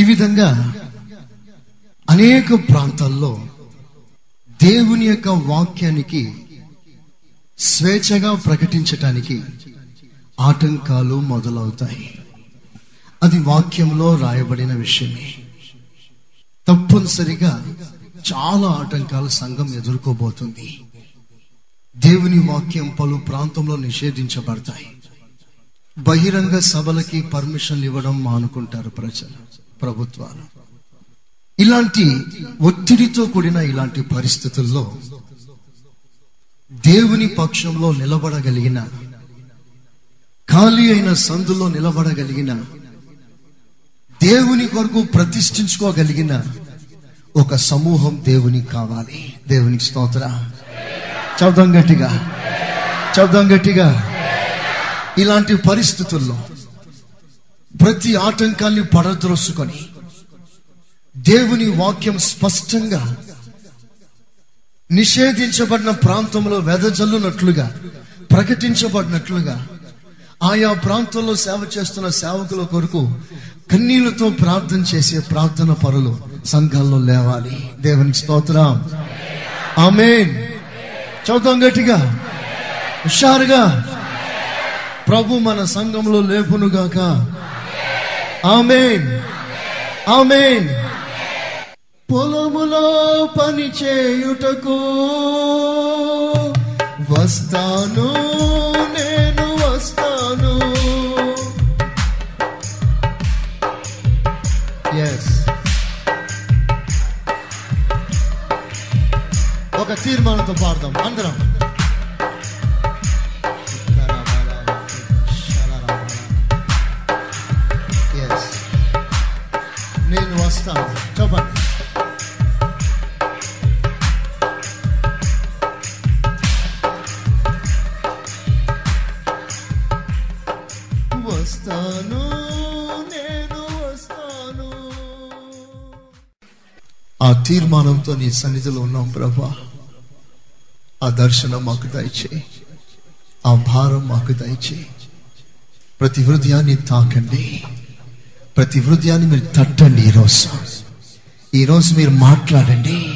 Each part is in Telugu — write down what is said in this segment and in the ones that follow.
ఈ విధంగా అనేక ప్రాంతాల్లో దేవుని యొక్క వాక్యానికి స్వేచ్ఛగా ప్రకటించటానికి ఆటంకాలు మొదలవుతాయి. అది వాక్యంలో రాయబడిన విషయమే. తప్పనిసరిగా చాలా ఆటంకాలు సంఘం ఎదుర్కోబోతుంది. దేవుని వాక్యం పలు ప్రాంతంలో నిషేధించబడతాయి. బహిరంగ సభలకి పర్మిషన్లు ఇవ్వడం మానుకుంటారు ప్రజలు. ప్రభుత్వాలు. ఇలాంటి ఒత్తిడితో కూడిన ఇలాంటి పరిస్థితుల్లో దేవుని పక్షంలో నిలబడగలిగిన ఖాళీ అయిన సందులో నిలబడగలిగిన దేవుని కొరకు ప్రతిష్ఠించుకోగలిగిన ఒక సమూహం దేవునికి కావాలి. దేవునికి స్తోత్ర. చదుదాం గట్టిగా. చదుదాం గట్టిగా. ఇలాంటి పరిస్థితుల్లో ప్రతి ఆటంకాన్ని పడద్రోసుకొని దేవుని వాక్యం స్పష్టంగా నిషేధించబడిన ప్రాంతంలో వెదజల్లునట్లుగా ప్రకటించబడినట్లుగా ఆయా ప్రాంతంలో సేవ చేస్తున్న సేవకుల కొరకు కన్నీళ్ళతో ప్రార్థన చేసే ప్రార్థన పరులు సంఘాల్లో లేవాలి. దేవునికి స్తోత్రం. ఆమెన్. చదువుతాం గట్టిగా. హుషారుగా. ప్రభు మన సంఘంలో లేపునుగాక. ఆమెన్ ఆమెన్ పొలములో పని చేయుటకు వస్తాను నేను వస్తాను. ఎస్ ఒక తీర్మానంతో పాడదాం. అందరం. నేను చెప్పండి వస్తాను నేను వస్తాను. ఆ తీర్మానంతో నీ సన్నిధిలో ఉన్నాం ప్రభా. ఆ దర్శనం మాకు దయచేయి. ఆ భారం మాకు దయచేయి. ప్రతి హృదయాన్ని తాకండి. ప్రతి హృదయాన్ని మీరు తట్టండి ఈరోజు ఈరోజు మీరు మాట్లాడండి.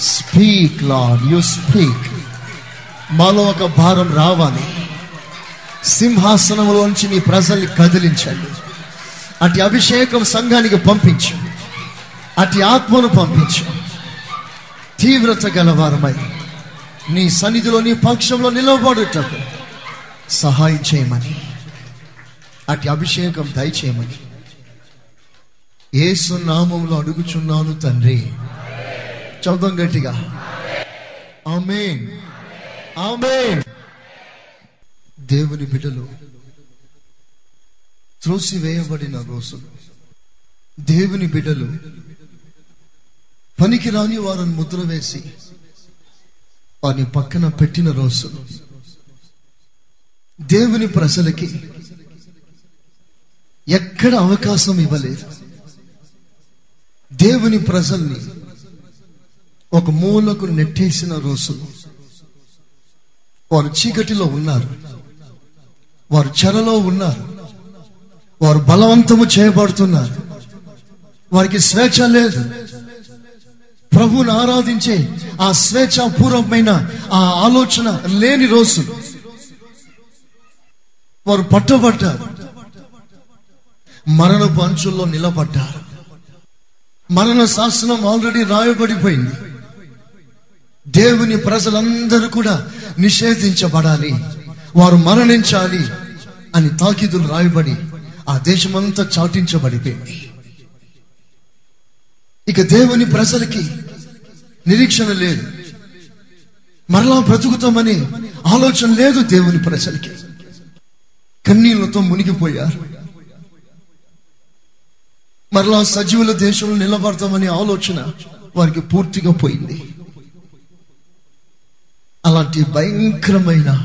స్పీక్ లాడ్ యు స్పీక్ మాలో ఒక భారం రావాలి. సింహాసనంలోంచి మీ ప్రజల్ని కదిలించండి. అటు అభిషేకం సంఘానికి పంపించు. అటు ఆత్మను పంపించు. తీవ్రత గలవారమై నీ సన్నిధిలో నీ పక్షంలో నిలబడుటకు సహాయం చేయమని అటు అభిషేకం దయచేయమని ఏసు నామంలో అడుగుచున్నాను తండ్రి. చదువు గట్టిగా. ఆమేన్. దేవుని బిడ్డలు త్రోసివేయబడిన రోజులు దేవుని బిడ్డలు పనికి రాని వారిని ముద్ర వేసి వారిని పక్కన పెట్టిన రోజులు దేవుని ప్రజలకి ఎక్కడ అవకాశం ఇవ్వలేదు. దేవుని ప్రజల్ని ఒక మూలకు నెట్టేసిన రోజులు. వారు చీకటిలో ఉన్నారు. వారు చెరలో ఉన్నారు. వారు బలవంతము చేయబడుతున్నారు. వారికి స్వేచ్ఛ లేదు. ప్రభువును ఆరాధించే ఆ స్వేచ్ఛాపూర్వకమైన ఆ ఆలోచన లేని రోజు. వారు పట్టబడ్డారు. మరణ పంచుల్లో నిలబడ్డారు. మరణ శాసనం ఆల్రెడీ రాయబడిపోయింది. దేవుని ప్రజలందరూ కూడా నిషేధించబడాలి. వారు మరణించాలి అని తాకీదులు రాయబడి ఆ దేశమంతా చాటించబడిపోయింది. ఇక దేవుని ప్రజలకి నిరీక్షణ లేదు. మరలా బ్రతుకుతామని ఆలోచన లేదు దేవుని ప్రజలకి. కన్నీళ్ళతో మునిగిపోయారు. మరలా సజీవుల దేశంలో నిలబడతామనే ఆలోచన వారికి పూర్తిగా పోయింది. అలాంటి భయంకరమైన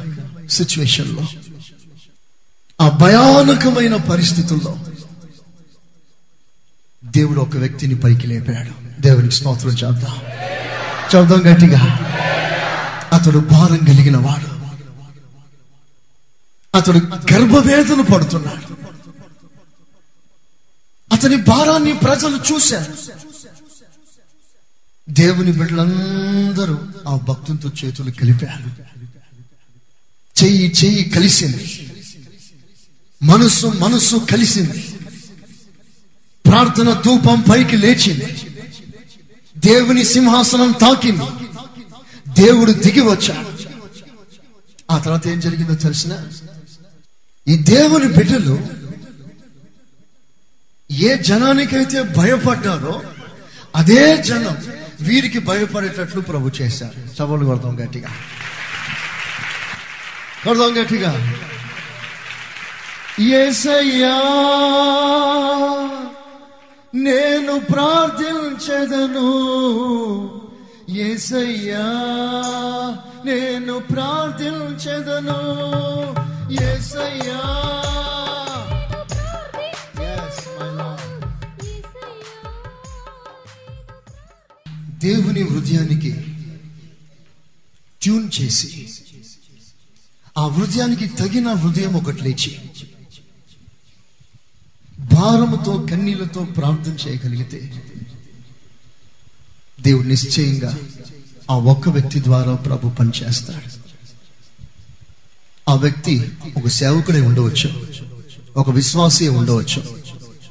సిచ్యువేషన్లో ఆ భయానకమైన పరిస్థితుల్లో దేవుడు ఒక వ్యక్తిని పైకి లేపాడు. దేవునికి స్తోత్రం చేద్దాం చెప్దాం గట్టిగా. అతడు భారం కలిగిన వాడు. అతడు గర్భవేదన పడుతున్నాడు. అతని భారాన్ని ప్రజలు చూశారు. దేవుని బిడ్డలందరూ ఆ భక్తులతో చేతులు కలిపారు. చెయ్యి చెయ్యి కలిసింది. మనసు మనసు కలిసింది. ప్రార్థన ధూపం పైకి లేచింది. దేవుని సింహాసనం తాకింది. దేవుడు దిగి వచ్చాడు. ఆ తర్వాత ఏం జరిగిందో తెలిసిన? ఈ దేవుని బిడ్డలు ఏ జనానికైతే భయపడ్డారో అదే జనం వీరికి భయపడేటట్లు ప్రభు చేశారు. సవాలు కొడతాం గట్టిగా. కొడదాం గట్టిగా. ఏసయ్యా నేను ప్రార్థించదను. ఏసయ్యా నేను ప్రార్థించదను. ఏసయ్యా దేవుని హృదయానికి ట్యూన్ చేసి ఆ హృదయానికి తగిన హృదయం ఒకటి లేచి భారముతో కన్నీళ్ళతో ప్రార్థన చేయగలిగితే దేవుడు నిశ్చయంగా ఆ ఒక్క వ్యక్తి ద్వారా ప్రభు పనిచేస్తాడు. ఆ వ్యక్తి ఒక సేవకుడే ఉండవచ్చు ఒక విశ్వాసే ఉండవచ్చు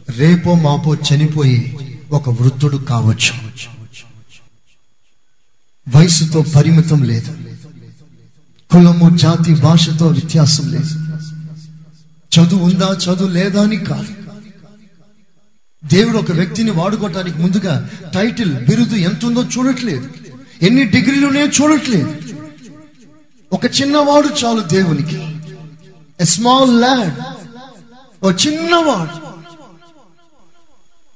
రేపో మాపో చనిపోయి ఒక వృద్ధుడు కావచ్చు. వయసుతో పరిమితం లేదు. కులము జాతి భాషతో వ్యత్యాసం లేదు. చదువు ఉందా చదువు లేదా అని కాదు. దేవుడు ఒక వ్యక్తిని వాడుకోవటానికి ముందుగా టైటిల్ బిరుదు ఎంత ఉందో చూడట్లేదు. ఎన్ని డిగ్రీలు ఉన్నాయో చూడట్లేదు. ఒక చిన్నవాడు చాలు దేవునికి. ఎ స్మాల్ ల్యాడ్ ఒక చిన్నవాడు.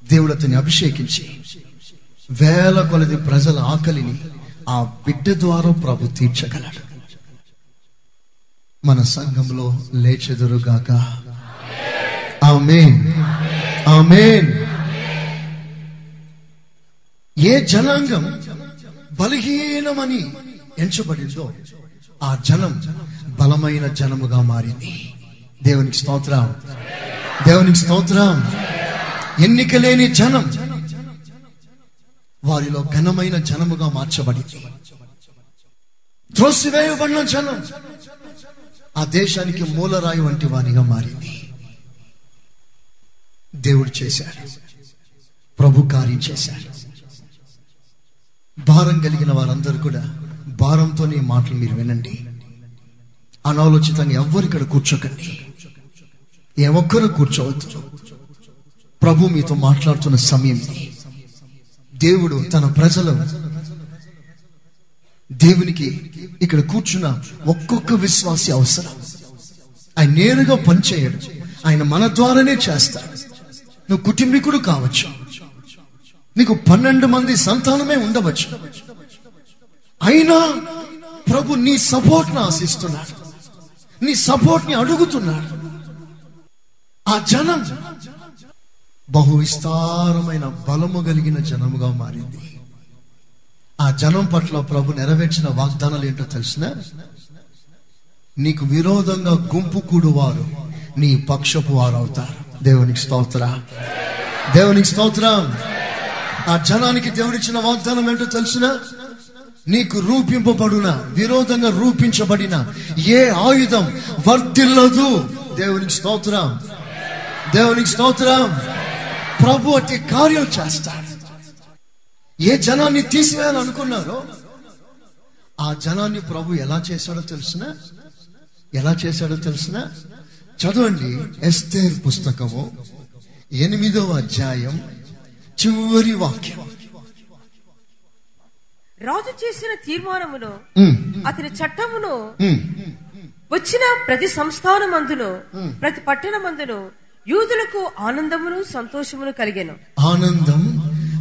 దేవుడు అతన్ని అభిషేకించి వేల కొలది ప్రజల ఆకలిని ఆ బిడ్డ ద్వారా ప్రభు తీర్చగలడు. మన సంఘంలో లేచెదురుగాక. ఆమెన్. ఆమెన్. ఏ జనాంగం బలహీనమని ఎంచబడిందో ఆ జనం బలమైన జనముగా మారింది. దేవునికి స్తోత్రం. దేవునికి స్తోత్రం. ఎన్నిక లేని జనం వారిలో ఘనమైన జనముగా మార్చబడింది. త్రోసివేయబడిన జనం ఆ దేశానికి మూలరాయి వంటి వారిగా మారింది. దేవుడు చేశాడు. ప్రభు కార్యం చేశాడు. భారం కలిగిన వారందరూ కూడా భారంతో ఈ మాటలు మీరు వినండి. అనాలోచితంగా ఎవ్వరు ఇక్కడ కూర్చోకండి. ఏ ఒక్కరు కూర్చోవద్దు. ప్రభు మీతో మాట్లాడుతున్న సమయం ఇది. దేవుడు తన ప్రజలు. దేవునికి ఇక్కడ కూర్చున్న ఒక్కొక్క విశ్వాసి అవసరం. ఆయన నేరుగా పనిచేయడు. ఆయన మన ద్వారానే చేస్తాడు. నువ్వు కుటుంబీకుడు కావచ్చు. నీకు పన్నెండు మంది సంతానమే ఉండవచ్చు. అయినా ప్రభు నీ సపోర్ట్ని ఆశిస్తున్నాడు. నీ సపోర్ట్ని అడుగుతున్నాడు. ఆ జనం బహు విస్తారమైన బలము కలిగిన జనముగా మారింది. ఆ జనం పట్ల ప్రభు నెరవేర్చిన వాగ్దానాలు ఏంటో తెలిసిన? నీకు విరోధంగా గుంపు కూడువారు నీ పక్షపు వారు అవుతారు దేవునికి స్తోత్ర. దేవునికి స్తోత్రం. ఆ జనానికి దేవుడిచ్చిన వాగ్దానం ఏంటో తెలిసిన? నీకు రూపింపబడున విరోధంగా రూపించబడిన ఏ ఆయుధం వర్తిల్లదు? దేవునికి స్తోత్రం. దేవునికి స్తోత్రం. ప్రభు అట్టి కార్యం చేస్తాడు. ఏ జనాన్ని తీసివేయాలనుకున్నారో ఆ జనాన్ని ప్రభు ఎలా చేశాడో తెలుసిన? ఎలా చేశాడో తెలుసిన? చదవండి ఎస్తేర్ పుస్తకము ఎనిమిదవ అధ్యాయం చివరి వాక్యం. రాజు చేసిన తీర్మానమును అతని చట్టమును. వచ్చిన ప్రతి సంస్థానమందును ప్రతి పట్టణమందును యూదులకు ఆనందమును సంతోషమును కలిగెను. ఆనందం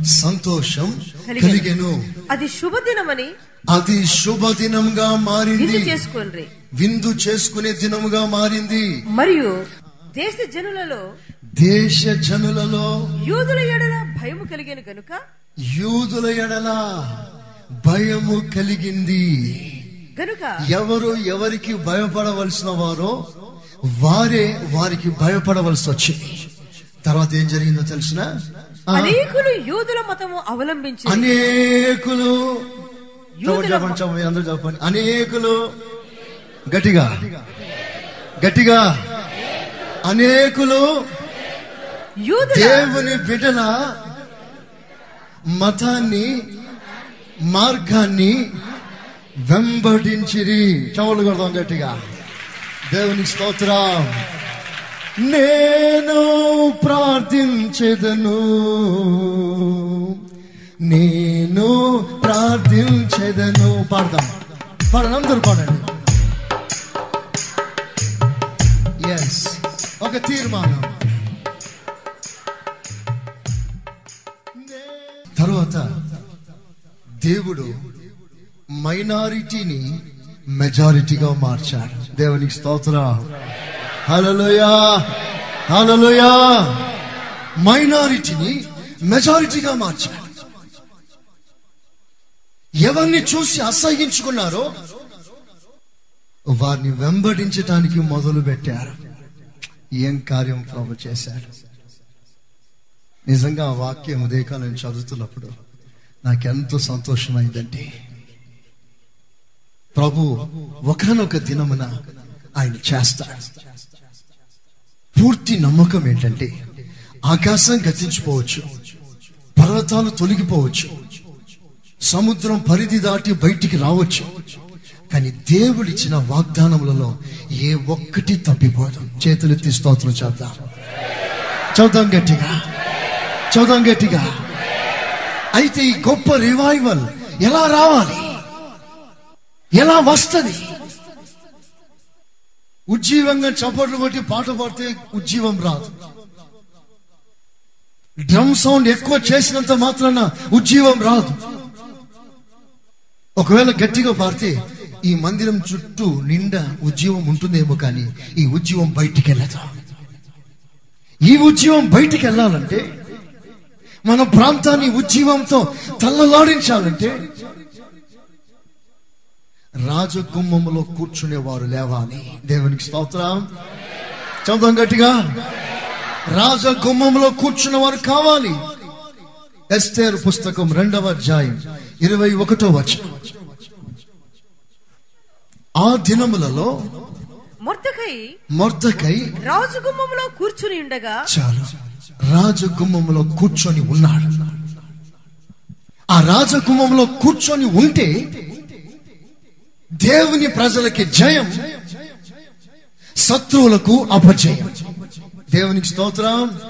సంతోషం కలిగెను. అది శుభదినమని అది శుభదినంగా మారింది. విందు చేసుకొండ్రి విందు చేసుకునే దినముగా మారింది. మరియు దేశ జనులలో దేశ జనులలో యూదుల ఎడల భయము కలిగెను గనుక యూదుల ఎడల భయము కలిగింది. గనుక ఎవరు ఎవరికి భయపడవలసిన వారో వారే వారికి భయపడవలసి వచ్చింది. తర్వాత ఏం జరిగిందో తెలిసిన? అనేకులు యూదుల మతము అవలంబించి అనేకులు చెప్పండి, అందరూ చెప్పండి. అనేకులు గట్టిగా గట్టిగా అనేకులు దేవుని బిడ్డల మతాన్ని మార్గాన్ని వెంబడించిరి. చవలు కొడదాం గట్టిగా. దేవుని స్తోత్రం. నేను ప్రార్థించెదను. నేను ప్రార్థించెదను. పాడదాం. పాడండి అందరూ పాడండి. ఎస్ ఒక తీర్మానం. తర్వాత దేవుడు మైనారిటీని మెజారిటీగా మార్చాడు దేవునికి స్తోత్ర హలలోయా హలలోయా మైనారిటీని మెజారిటీగా మార్చాడు ఎవరిని చూసి అసహించుకున్నారో వారిని వెంబడించటానికి మొదలు పెట్టారు ఏం కార్యం ప్రభు చేశారు నిజంగా ఆ వాక్యం ఉదయకాలం చదువుతున్నప్పుడు నాకెంతో సంతోషమైందండి ప్రభు ఒకనొక దినమున ఆయన చేస్తాడు. పూర్తి నమ్మకం ఏంటంటే ఆకాశం గతించిపోవచ్చు పర్వతాలు తొలగిపోవచ్చు సముద్రం పరిధి దాటి బయటికి రావచ్చు. కానీ దేవుడిచ్చిన వాగ్దానములలో ఏ ఒక్కటి తప్పిపోదు. చేతులెత్తి స్తోత్రం చేద్దాం. చదుదాం గట్టిగా. చదుదాం గట్టిగా. అయితే ఈ గొప్ప రివైవల్ ఎలా రావాలి? ఎలా వస్తుంది? ఉజ్జీవంగా చప్పట్లు కొట్టి పాట పాడితే ఉజ్జీవం రాదు. డ్రమ్ సౌండ్ ఎక్కువ చేసినంత మాత్రాన ఉజ్జీవం రాదు. ఒకవేళ గట్టిగా పాడితే ఈ మందిరం చుట్టూ నిండా ఉజ్జీవం ఉంటుందేమో కానీ ఈ ఉజ్జీవం బయటికి వెళ్ళదు ఈ ఉజ్జీవం బయటికి వెళ్ళాలంటే మన ప్రాంతాన్ని ఉజ్జీవంతో తల్లలాడించాలంటే రాజగుమ్మములో కూర్చునేవారు లేవాలి. దేవునికి స్తోత్రం. చదువు గట్టిగా. రాజగుమ్మంలో కూర్చున్నవారు కావాలి. ఎస్తేర్ పుస్తకం రెండవ అధ్యాయం ఇరవై ఒకటో వచనం. ఆ దినములలో మొర్దకై మొర్దకై రాజగుమ్మంలో కూర్చుని ఉండగా చాలు. రాజగుమ్మంలో కూర్చొని ఉన్నాడు. ఆ రాజగుమ్మంలో కూర్చొని ఉంటే దేవుని ప్రజలకి జయం శత్రువులకు అపజయం. దేవునికి స్తోత్రం.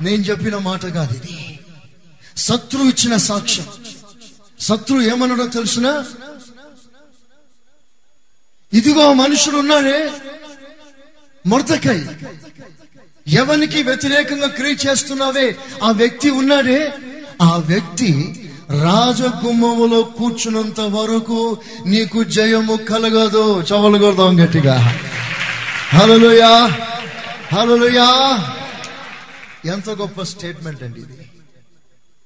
నేను చెప్పిన మాట కాదు ఇది. శత్రువు ఇచ్చిన సాక్ష్యం. శత్రువు ఏమన్నాడో తెలుసిన? ఇదిగో మనుషుడు ఉన్నాడే మొరతకై ఎవనికి వ్యతిరేకంగా క్రియ చేస్తున్నావే? ఆ వ్యక్తి ఉన్నాడే. ఆ వ్యక్తి రాజగుమ్మములో కూర్చున్నంత వరకు నీకు జయము కలగదు. చవలు కొడదాం గట్టిగా. హలోయా హలోయా ఎంత గొప్ప స్టేట్మెంట్ అండి ఇది.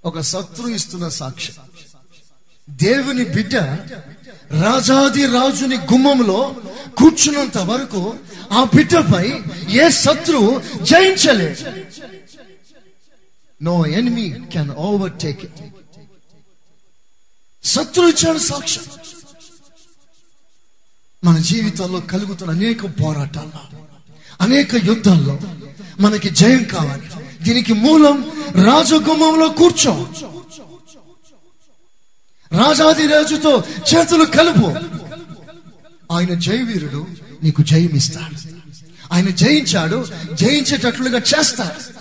ఒక శత్రు ఇస్తున్న సాక్ష్యం. దేవుని బిడ్డ రాజాది రాజుని గుమ్మములో కూర్చున్నంత వరకు ఆ బిడ్డపై ఏ శత్రువు జయించలేదు. No enemy can overtake it శత్రువు ఇచ్చాడు సాక్ష్యం. మన జీవితాల్లో కలుగుతున్న అనేక పోరాటాల్లో అనేక యుద్ధాల్లో మనకి జయం కావాలి. దీనికి మూలం రాజగుమంలో కూర్చో. రాజాది రాజుతో చేతులు కలుపు. ఆయన జయవీరుడు నీకు జయమిస్తాడు. ఆయన జయించాడు జయించేటట్లుగా చేస్తాడు.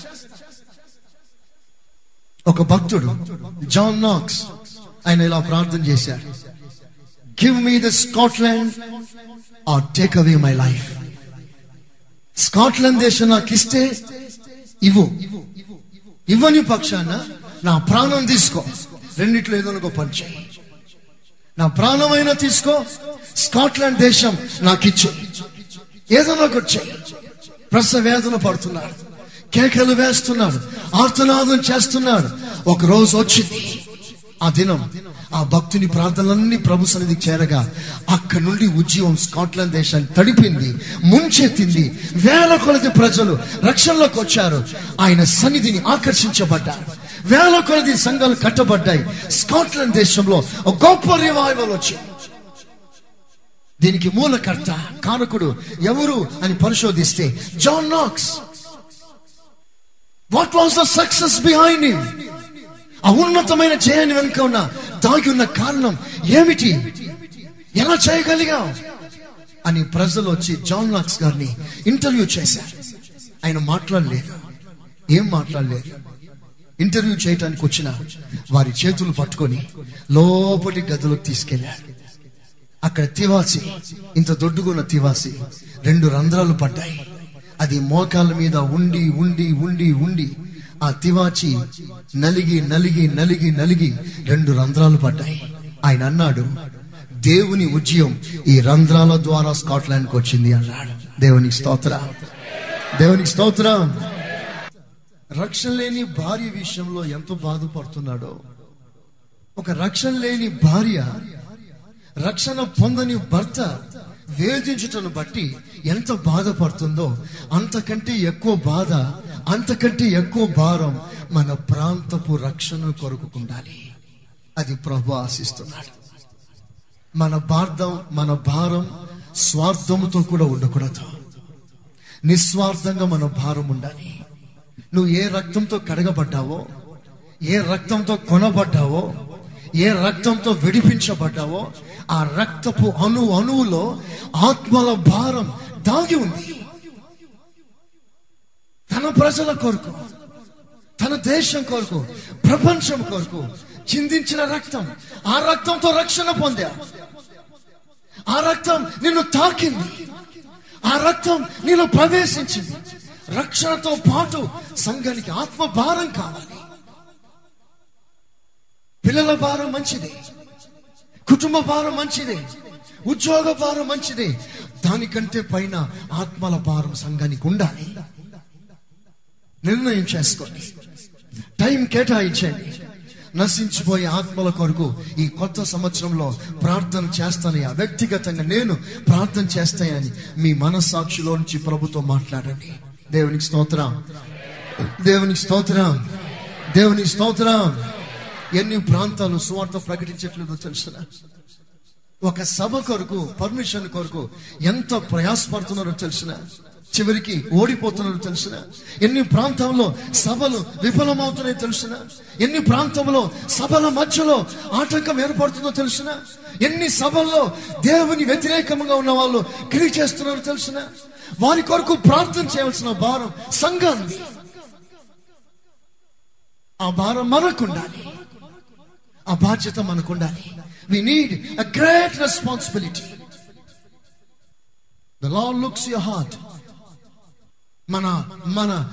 ఒక భక్తుడు జాన్ నాక్స్ ఆయన ఇలా ప్రార్థన చేశాడు. Give me the Scotland or take away my life Scotland దేశం నాకు ఇస్తే ఇవ్వు. ఇవ్వని పక్షాన నా ప్రాణం తీసుకో. రెండిట్లో ఏదో ఒక పని చేయి. నా ప్రాణమైనా తీసుకో. స్కాట్లాండ్ దేశం నాకు ఇచ్చు ఏదైనా ఒకటి చెయ్యి ప్రసవ వేదన పడుతున్నాడు. కేకలు వేస్తున్నాడు. ఆర్తనాదం చేస్తున్నాడు. ఒక రోజు వచ్చింది. ఆ దినం ఆ భక్తుని ప్రార్థనలన్నీ ప్రభు సన్నిధి చేరగా అక్కడి నుండి ఉద్యమం స్కాట్లాండ్ దేశాన్ని తడిపింది ముంచెత్తింది. వేల కొలది ప్రజలు రక్షణలోకి వచ్చారు. ఆయన సన్నిధిని ఆకర్షించబడ్డారు. వేల కొలది సంఘాలు కట్టబడ్డాయి. స్కాట్లాండ్ దేశంలో ఒక గొప్ప రివైవల్ వచ్చింది. దీనికి మూలకర్త కారకుడు ఎవరు అని పరిశోధిస్తే John Knox. What was the success behind him అవున్నతమైన ఉన్నతమైన జయాన్ని వెనుక ఉన్న దాగి ఉన్న కారణం ఏమిటి? ఎలా చేయగలిగా అని ప్రజలు వచ్చి జాన్ లాక్స్ గారిని ఇంటర్వ్యూ చేశారు. ఆయన మాట్లాడలేదు. ఏం మాట్లాడలేదు? ఇంటర్వ్యూ చేయటానికి వచ్చిన వారి చేతులు పట్టుకొని లోపటి గదిలోకి తీసుకెళ్ళారు. అక్కడ తివాసి ఇంత దొడ్డుకున్న తివాసి రెండు రంధ్రాలు పడ్డాయి. అది మోకాల మీద ఉండి ఉండి ఉండి ఉండి ఆ తివాచి నలిగి నలిగి నలిగి నలిగి రెండు రంధ్రాలు పడ్డాయి. ఆయన అన్నాడు దేవుని ఉద్యమం ఈ రంధ్రాల ద్వారా స్కాట్లాండ్కి వచ్చింది అన్నాడు. దేవునికి స్తోత్ర. దేవునికి స్తోత్ర. రక్షణ లేని భార్య విషయంలో ఎంత బాధపడుతున్నాడో. ఒక రక్షణ లేని భార్య రక్షణ పొందని భర్త వేధించుటను బట్టి ఎంత బాధపడుతుందో అంతకంటే ఎక్కువ బాధ అంతకంటే ఎక్కువ భారం మన ప్రాంతపు రక్షణ కొరకు ఉండాలి. అది ప్రభు ఆశిస్తున్నాడు. మన భార్థం మన భారం స్వార్థముతో కూడా ఉండకూడదు. నిస్వార్థంగా మన భారం ఉండాలి. నువ్వు ఏ రక్తంతో కడగబడ్డావో ఏ రక్తంతో కొనబడ్డావో ఏ రక్తంతో విడిపించబడ్డావో ఆ రక్తపు అణు అణువులో ఆత్మల భారం దాగి ఉంది. తన ప్రజల కొరకు తన దేశం కొరకు ప్రపంచం కొరకు చిందించిన రక్తం ఆ రక్తంతో రక్షణ పొందా. ఆ రక్తం నిన్ను తాకింది. ఆ రక్తం నీలో ప్రవేశించింది. రక్షణతో పాటు సంఘానికి ఆత్మ భారం కావాలి. పిల్లల భారం మంచిది. కుటుంబ భారం మంచిది. ఉద్యోగ భారం మంచిది. దానికంటే పైన ఆత్మల భారం సంఘానికి ఉండాలి. నిర్ణయం చేసుకోండి. టైం కేటాయించండి. నశించిపోయే ఆత్మల కొరకు ఈ కొత్త సంవత్సరంలో ప్రార్థన చేస్తానయ్యా వ్యక్తిగతంగా నేను ప్రార్థన చేస్తాయని మీ మనస్సాక్షిలో నుంచి ప్రభుతో మాట్లాడండి. దేవునికి స్తోత్రం. దేవునికి స్తోత్రం. దేవుని స్తోత్రం. ఎన్ని ప్రాంతాలు సువార్త ప్రకటించట్లేదో తెలుసునా ఒక సభ కొరకు పర్మిషన్ కొరకు ఎంత ప్రయాసపడుతున్నారో తెలిసిన చివరికి ఓడిపోతున్నారు తెలుసిన? ఎన్ని ప్రాంతంలో సభలు విఫలమవుతున్నాయి తెలుసిన? ఎన్ని ప్రాంతంలో సభల మధ్యలో ఆటంకం ఏర్పడుతుందో తెలుసిన? ఎన్ని సభల్లో దేవుని వ్యతిరేకంగా ఉన్న వాళ్ళు క్రియ చేస్తున్నారు తెలుసిన? వారి కొరకు ప్రార్థన చేయవలసిన భారం సంఘాన్ని ఆ భారం మనకుండాలి. ఆ బాధ్యత మనకుండాలి. We need a great responsibility the Lord looks your heart మన మన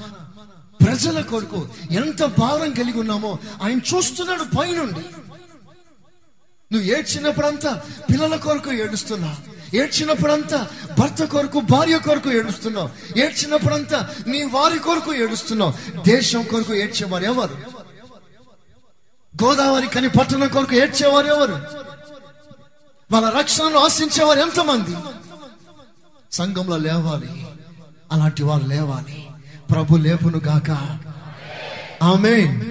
ప్రజల కొరకు ఎంత భారం కలిగి ఉన్నామో ఆయన చూస్తున్నాడు పైనుండి. నువ్వు ఏడ్చినప్పుడంతా పిల్లల కొరకు ఏడుస్తున్నావు. ఏడ్చినప్పుడంతా భర్త కొరకు భార్య కొరకు ఏడుస్తున్నావు. ఏడ్చినప్పుడంతా నీ వారి కొరకు ఏడుస్తున్నావు. దేశం కొరకు ఏడ్చేవారు ఎవరు? గోదావరి కని పట్టణం కొరకు ఏడ్చేవారు ఎవరు? వాళ్ళ రక్షణను ఆశించేవారు ఎంతమంది? సంఘంలో లేవాలి. అలాంటి వారు లేవాలి. ప్రభు లేపును గాక. ఆమె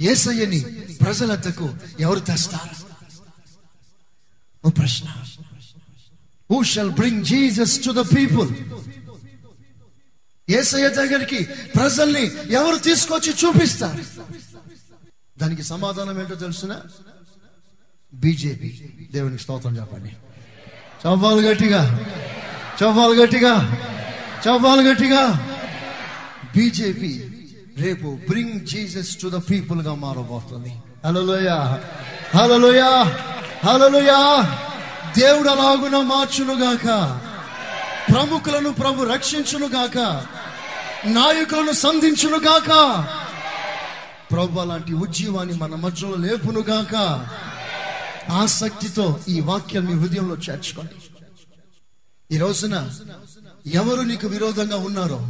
ఏసయ్యని ప్రజలంతకు ఎవరు తెస్తారు? ఓ ప్రశ్న. Who shall bring Jesus to the people ఏసయ్య దగ్గరికి ప్రజల్ని ఎవరు తీసుకొచ్చి చూపిస్తారు? దానికి సమాధానం ఏంటో తెలుసిన? బీజేపీ. దేవునికి స్తోత్రం చెప్పండి. చవ్వాలి గట్టిగా. చవ్వాలి గట్టిగా చవ్వాలు గట్టిగా. బీజేపీ రేపు బ్రింగ్ జీసస్ టు ద పీపుల్గా మారబోతుంది. హలోయ హలోయ హలోయ దేవుడు అలాగున మార్చును గాక. ప్రముఖులను ప్రభు రక్షించును గాక. నాయకులను సంధించును గాక. ప్రభు అలాంటి ఉద్యమాన్ని మన మధ్యలో లేపును గాక. ఆసక్తితో ఈ వాక్యం మీ హృదయంలో చేర్చుకోండి. ఈ రోజున ఎవరు నీకు విరోధంగా ఉన్నారో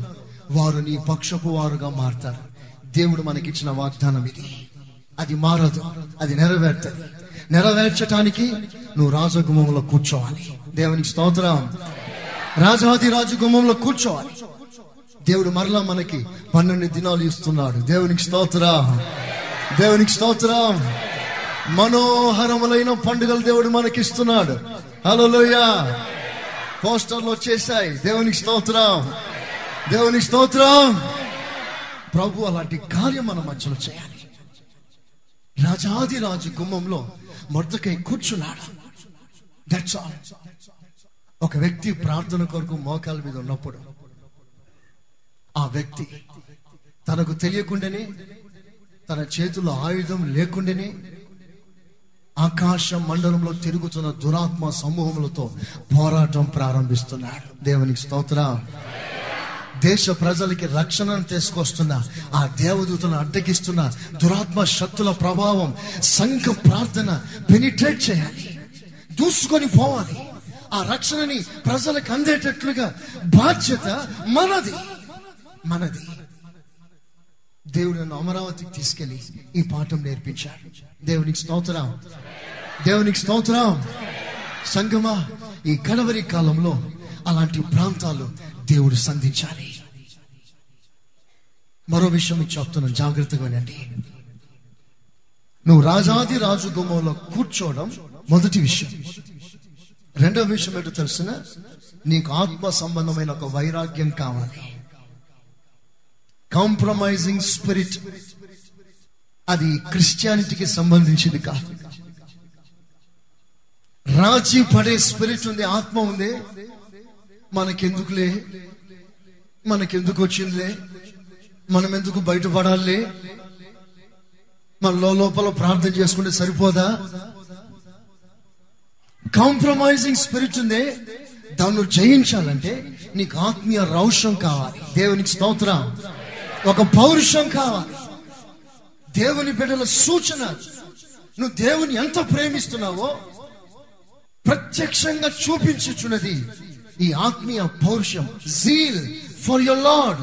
వారు నీ పక్షపు వారుగా మారతారు. దేవుడు మనకిచ్చిన వాగ్దానం ఇది. అది మారదు అది నెరవేర్తది. నెరవేర్చటానికి నువ్వు రాజగుమ్మంలో కూర్చోవాలి. దేవునికి స్తోత్రం. రాజాది రాజు గుమ్మంలో కూర్చోవాలి. దేవుడు మరలా మనకి పన్నెండు దినాలు ఇస్తున్నాడు. దేవునికి స్తోత్రం. దేవునికి స్తోత్రం. మనోహరములైన పండుగలు దేవుడు మనకి ఇస్తున్నాడు లోయా పోస్టర్లు వచ్చేసాయి దేవునికి స్తోత్రం దేవునికి స్తోత్రం ప్రభు అలాంటి కార్యం మన మధ్యలో చేయాలి రాజాది రాజు గుమ్మంలో మొద్దకై కూర్చున్నాడు దట్స్ ఆల్ ఒక వ్యక్తి ప్రార్థన కొరకు మోకాల మీద ఉన్నప్పుడు ఆ వ్యక్తి తనకు తెలియకుండానే తన చేతుల్లో ఆయుధం లేకుండానే ఆకాశ మండలంలో తిరుగుతున్న దురాత్మ సమూహములతో పోరాటం ప్రారంభిస్తున్నాడు. దేవునికి స్తోత్ర. దేశ ప్రజలకి రక్షణను తీసుకొస్తున్న ఆ దేవదూతను అడ్డగిస్తున్న దురాత్మ శక్తుల ప్రభావం సంఘ ప్రార్థన పెనిట్రేట్ చేయాలి. దూసుకొని పోవాలి. ఆ రక్షణని ప్రజలకు అందేటట్లుగా బాధ్యత మనది. మనది. దేవుడు నన్ను అమరావతికి తీసుకెళ్ళి ఈ పాఠం నేర్పించాడు. దేవునికి స్తోత్రం. దేవునికి స్తోత్రం. సంగమా ఈ కడవరి కాలంలో అలాంటి ప్రాంతాలు దేవుడు సంధించాలి. మరో విషయం మీకు చెప్తున్నాను జాగ్రత్తగా వినండి. నువ్వు రాజాది రాజు గుమ్మంలో కూర్చోవడం మొదటి విషయం. రెండవ విషయం ఏంటో తెలిసిన? నీకు ఆత్మ సంబంధమైన ఒక వైరాగ్యం కావాలి. కాంప్రమైజింగ్ స్పిరిట్ అది క్రిస్టియానిటీకి సంబంధించింది కాదు. రాజీ పడే స్పిరిట్ ఉంది ఆత్మ ఉంది. మనకెందుకులే? మనకెందుకు వచ్చిందిలే? మనం ఎందుకు బయటపడాలి? మన లోపల ప్రార్థన చేసుకుంటే సరిపోదా? కాంప్రమైజింగ్ స్పిరిట్ ఉంది. దాన్ని జయించాలంటే నీకు ఆత్మీయ రౌషం కావాలి. దేవునికి స్తోత్రం. ఒక పౌరుషం కావాలి. దేవుని బిడ్డల సూచన. నువ్వు దేవుని ఎంత ప్రేమిస్తున్నావో ప్రత్యక్షంగా చూపించుచున్నది. ఈ ఆత్మీయ పౌరుషం zeal for your Lord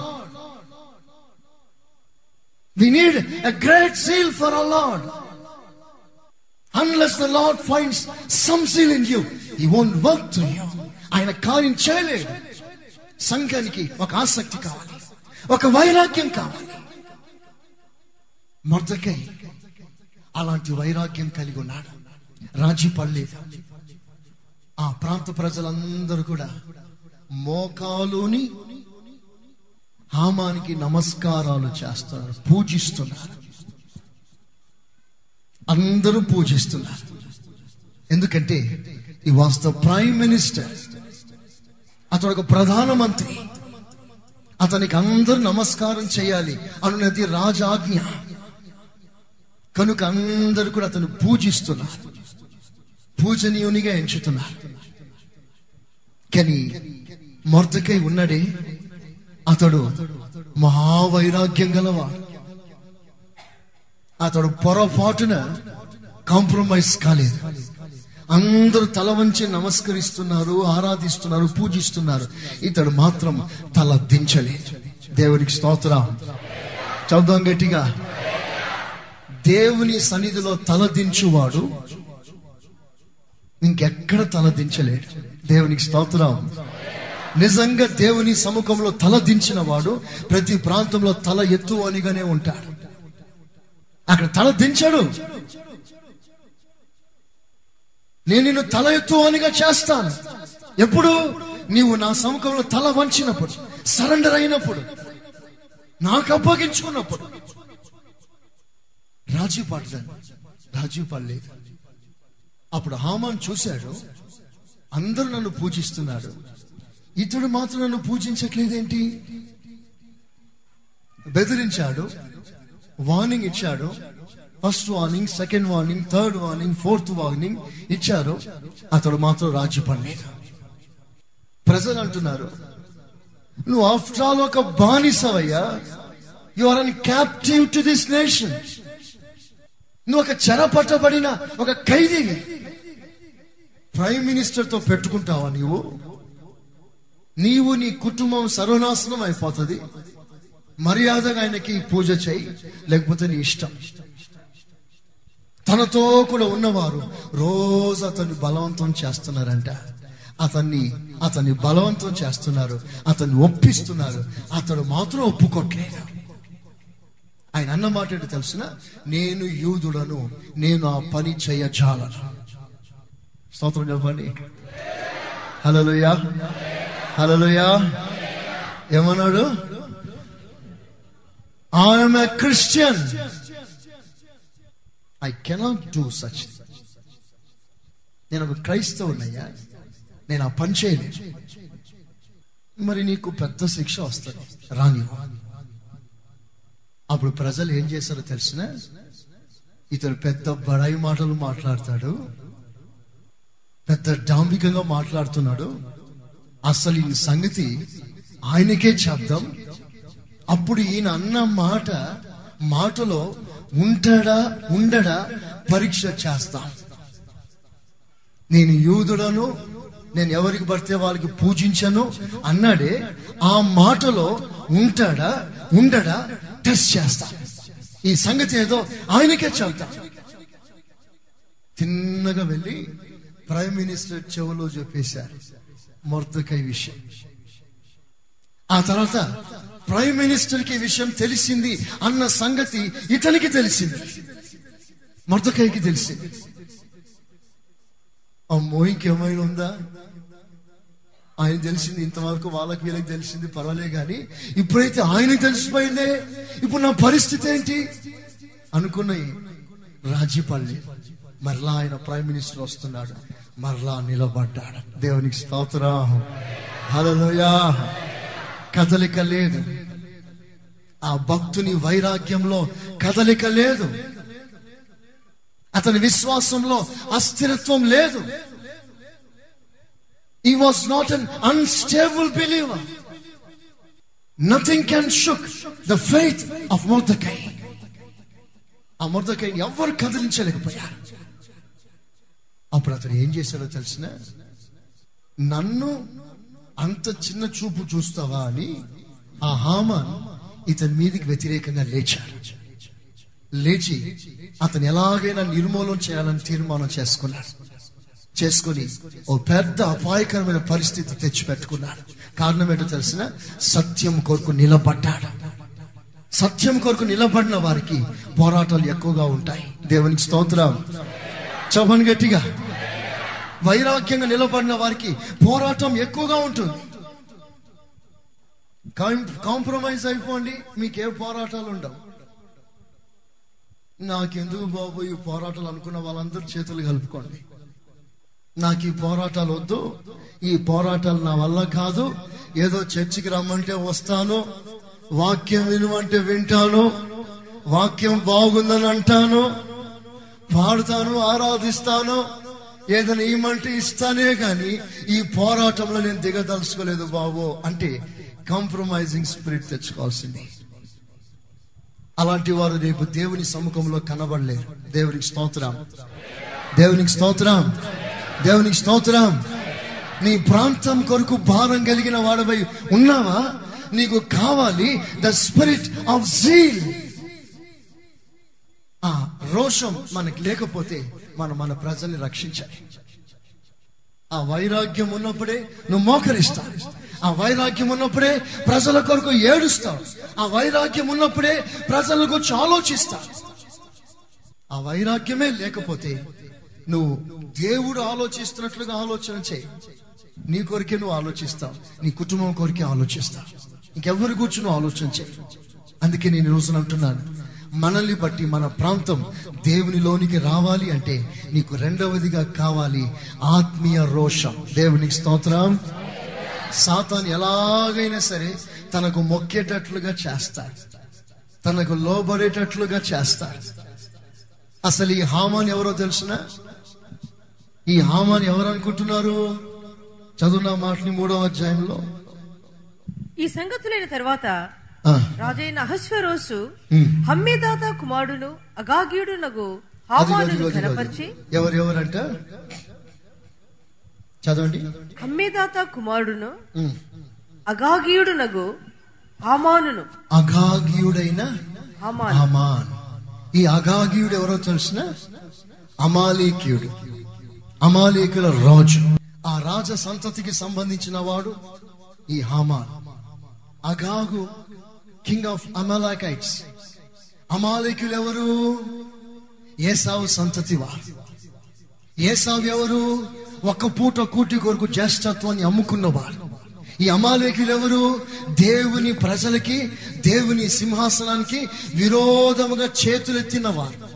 we need a great zeal for our Lord unless the Lord finds some zeal in you he won't work to you ఆయన కార్యం చేయలేడు సంఘానికి ఒక ఆసక్తి కావాలి. ఒక వైరాగ్యం కావాలి. మొదకై అలాంటి వైరాగ్యం కలిగి ఉన్నాడు. రాజీ పడలేదు. ఆ ప్రాంత ప్రజలందరూ కూడా మోకాలుని హామానికి నమస్కారాలు చేస్తున్నారు పూజిస్తున్నారు. అందరూ పూజిస్తున్నారు. ఎందుకంటే ఈ వాస్ ద ప్రైమ్ మినిస్టర్ అతడు ఒక ప్రధానమంత్రి. అతనికి అందరూ నమస్కారం చేయాలి అనున్నది రాజాజ్ఞ. కనుక అందరూ కూడా అతను పూజిస్తున్నారు. పూజనీయునిగా ఎంచుతున్నారు. కానీ మొర్దకై ఉన్నాడే అతడు మహావైరాగ్యం గలవాడు. అతడు పొరపాటున కాంప్రమైజ్ కాలేదు. అందరూ తల వంచి నమస్కరిస్తున్నారు ఆరాధిస్తున్నారు పూజిస్తున్నారు. ఇతడు మాత్రం తల దించలేదు. దేవునికి స్తోత్రం. చదుదాం గట్టిగా. దేవుని సన్నిధిలో తల దించువాడు ఇంకెక్కడ తల దించలేడు. దేవునికి స్తోత్రం. నిజంగా దేవుని సముఖంలో తల దించిన వాడు ప్రతి ప్రాంతంలో తల ఎత్తు అనిగానే ఉంటాడు. అక్కడ తల దించాడు. నేను నిన్ను తల ఎత్తు అనిగా చేస్తాను. ఎప్పుడు? నీవు నా సముఖంలో తల వంచినప్పుడు సరెండర్ అయినప్పుడు నాకు అప్పగించుకున్నప్పుడు. రాజీ పడ్డాను రాజీ పడలేదు అప్పుడు హామాన్ చూశాడు. అందరూ నన్ను పూజిస్తున్నాడు ఇతడు మాత్రం నన్ను పూజించట్లేదేంటి? బెదిరించాడు వార్నింగ్ ఇచ్చాడు. First warning second warning third warning fourth warning ఇచ్చారు. అతడు మాత్రం రాజీ పడలేదు ప్రజలు అంటున్నారు నువ్వు ఆఫ్టర్ ఆల్ ఒక బానిసవయ్యా. You are an captive to this nation నువ్వు ఒక చెరపట్టబడిన ఒక ఖైదీ ప్రైమ్ మినిస్టర్తో పెట్టుకుంటావా నీవు? నీవు నీ కుటుంబం సర్వనాశనం అయిపోతుంది. మర్యాదగా ఆయనకి పూజ చేయి. లేకపోతే నీ ఇష్టం. తనతో కూడా ఉన్నవారు రోజు అతన్ని బలవంతం చేస్తున్నారంట. అతన్ని అతన్ని బలవంతం చేస్తున్నారు. అతన్ని ఒప్పిస్తున్నారు. అతడు మాత్రం ఒప్పుకోట్లేదు. ఆయన అన్న మాట తెలుసిన? నేను యూదుడను నేను ఆ పని చేయజాలను. స్తోత్రం చెప్పండి. హలోయా హలోయా ఏమన్నాడు? I'm a Christian I cannot do such నేను ఒక క్రైస్తవునయ్యా. నేను ఆ పని చేయలేదు మరి నీకు పెద్ద శిక్ష వస్తుంది. రాని అప్పుడు ప్రజలు ఏం చేశారో తెలిసిన? ఇతను పెద్ద బడాయి మాటలు మాట్లాడతాడు. పెద్ద డాంబికంగా మాట్లాడుతున్నాడు. అసలు ఈ సంగతి ఆయనకే చెప్దాం. అప్పుడు ఈయన అన్న మాట మాటలో ఉంటాడా ఉండడా పరీక్ష చేస్తాం. నేను యూదుడను నేను ఎవరికి పడితే వాళ్ళకి పూజించను అన్నాడే. ఆ మాటలో ఉంటాడా ఉండడా టెస్ట్ చేస్తా. ఈ సంగతి ఏదో ఆయనకే చెప్తా. తిన్నగా వెళ్ళి ప్రైమ్ మినిస్టర్ చెవులో చెప్పేశారు. మొర్దకై విషయం. ఆ తర్వాత ప్రైమ్ మినిస్టర్కి విషయం తెలిసింది అన్న సంగతి ఇతనికి తెలిసింది. మొర్దకైకి తెలిసింది. అమ్మో ఇంకేమైనా ఉందా? ఆయన తెలిసింది ఇంతవరకు వాళ్ళకి వీళ్ళకి తెలిసింది పర్వాలే కానీ ఇప్పుడైతే ఆయనకి తెలిసిపోయిందే. ఇప్పుడు నా పరిస్థితి ఏంటి? అనుకున్న రాజీపల్లి. మరలా ఆయన ప్రైమ్ మినిస్టర్ వస్తున్నాడు. మరలా నిలబడ్డాడు. దేవునికి స్తోత్రం. హల్లెలూయా. కదలిక లేదు. ఆ భక్తుని వైరాగ్యంలో కదలిక లేదు. అతని విశ్వాసంలో అస్థిరత్వం లేదు. He was not an unstable believer. Nothing can shook the faith of Mordecai. ఆ మొర్దకైని ఎవ్వరు కదిలించలేకపోయారు? అప్పుడు అతను ఏం చేశాడో తెలిసిన? నన్ను అంత చిన్న చూపు చూస్తావా అని ఆ హామాన్ ఇతని మీదకి వ్యతిరేకంగా లేచాడు. లేచి అతను ఎలాగైనా నిర్మూలన చేయాలని తీర్మానం చేసుకున్నాడు. చేసుకుని ఓ పెద్ద అపాయకరమైన పరిస్థితి తెచ్చిపెట్టుకున్నాడు. కారణం ఏంటో తెలిసిన? సత్యం కొరకు నిలబడ్డాడు. సత్యం కొరకు నిలబడిన వారికి పోరాటాలు ఎక్కువగా ఉంటాయి. దేవునికి స్తోత్రం. చవన్ గట్టిగా. వైరాగ్యంగా నిలబడిన వారికి పోరాటం ఎక్కువగా ఉంటుంది. కాంప్రమైజ్ అయిపోండి మీకే పోరాటాలు ఉండవు. నాకెందుకు బాబు ఈ పోరాటాలు అనుకున్న వాళ్ళందరూ చేతులు కలుపుకోండి. నాకు ఈ పోరాటాలు వద్దు ఈ పోరాటాలు నా వల్ల కాదు. ఏదో చర్చికి రమ్మంటే వస్తాను వాక్యం వినమంటే వింటాను వాక్యం బాగుందని అంటాను పాడుతాను ఆరాధిస్తాను ఏదైనా ఇవ్వమంటే ఇస్తానే కానీ ఈ పోరాటంలో నేను దిగదలుచుకోలేదు బాబు అంటే కాంప్రమైజింగ్ స్పిరిట్ తెచ్చుకోవాల్సింది. అలాంటి వారు రేపు దేవుని సముఖంలో కనబడలేరు. దేవునికి స్తోత్రం. దేవునికి స్తోత్రం. దేవునికి స్తోత్రం. నీ ప్రాంతం కొరకు భారం కలిగిన వాడవై ఉన్నావా? నీకు కావాలి ద స్పిరిట్ ఆఫ్ జీల్ ఆ రోషం మనకి లేకపోతే మనం మన ప్రజల్ని రక్షించాలి. ఆ వైరాగ్యం ఉన్నప్పుడే నువ్వు మోకరిస్తావు. ఆ వైరాగ్యం ఉన్నప్పుడే ప్రజల కొరకు ఏడుస్తావు. ఆ వైరాగ్యం ఉన్నప్పుడే ప్రజల గురించి ఆలోచిస్తావు. ఆ వైరాగ్యమే లేకపోతే నువ్వు దేవుడు ఆలోచిస్తున్నట్లుగా ఆలోచన చేయి. నీ కొరికే నువ్వు ఆలోచిస్తావు. నీ కుటుంబం కొరికే ఆలోచిస్తావు. ఇంకెవరి గురించి నువ్వు ఆలోచన చేయి. అందుకే నేను ఈ రోజున అంటున్నాను. మనల్ని బట్టి మన ప్రాంతం దేవునిలోనికి రావాలి అంటే నీకు రెండవదిగా కావాలి ఆత్మీయ రోషం. దేవునికి స్తోత్రం. సాతాన్ ఎలాగైనా సరే తనకు మొక్కేటట్లుగా చేస్తాడు తనకు లోబడేటట్లుగా చేస్తాడు అసలు ఈ హామాన్ ఎవరో తెలుసిన? ఈ హామాన్ ఎవరు అనుకుంటున్నారు చదువున్న మాటని మూడవ అధ్యాయంలో. ఈ సంగతులైన తర్వాత రాజైన అహస్వరోసు. హమ్మీదాత కుమారుడును అగాగ్యుడునగు అదిగో. ఎవరు ఎవరంట? చదవండి. హమ్మీదాత కుమారుడును. అగాగ్యుడునగు హామానును. అగాగ్యుడైన హామాను. హామాన్. ఈ అగాగీయుడు ఎవరో తెలిసిన? అమాలీకీయుడు. అమాలీకుల రాజు. ఆ రాజ సంతతికి సంబంధించిన వాడు ఈ హామాన్. అగాగు కింగ్ ఆఫ్ అమలాకైట్స్ అమాలికులు ఎవరు ఏసావు సంతతి వారు. ఏసావు ఎవరు? ఒక్క పూట కూటి కొరకు జ్యేష్ఠత్వాన్ని అమ్ముకున్నవారు ఈ అమాలేకులు ఎవరు దేవుని ప్రజలకి దేవుని సింహాసనానికి విరోధముగా చేతులెత్తిన వారు.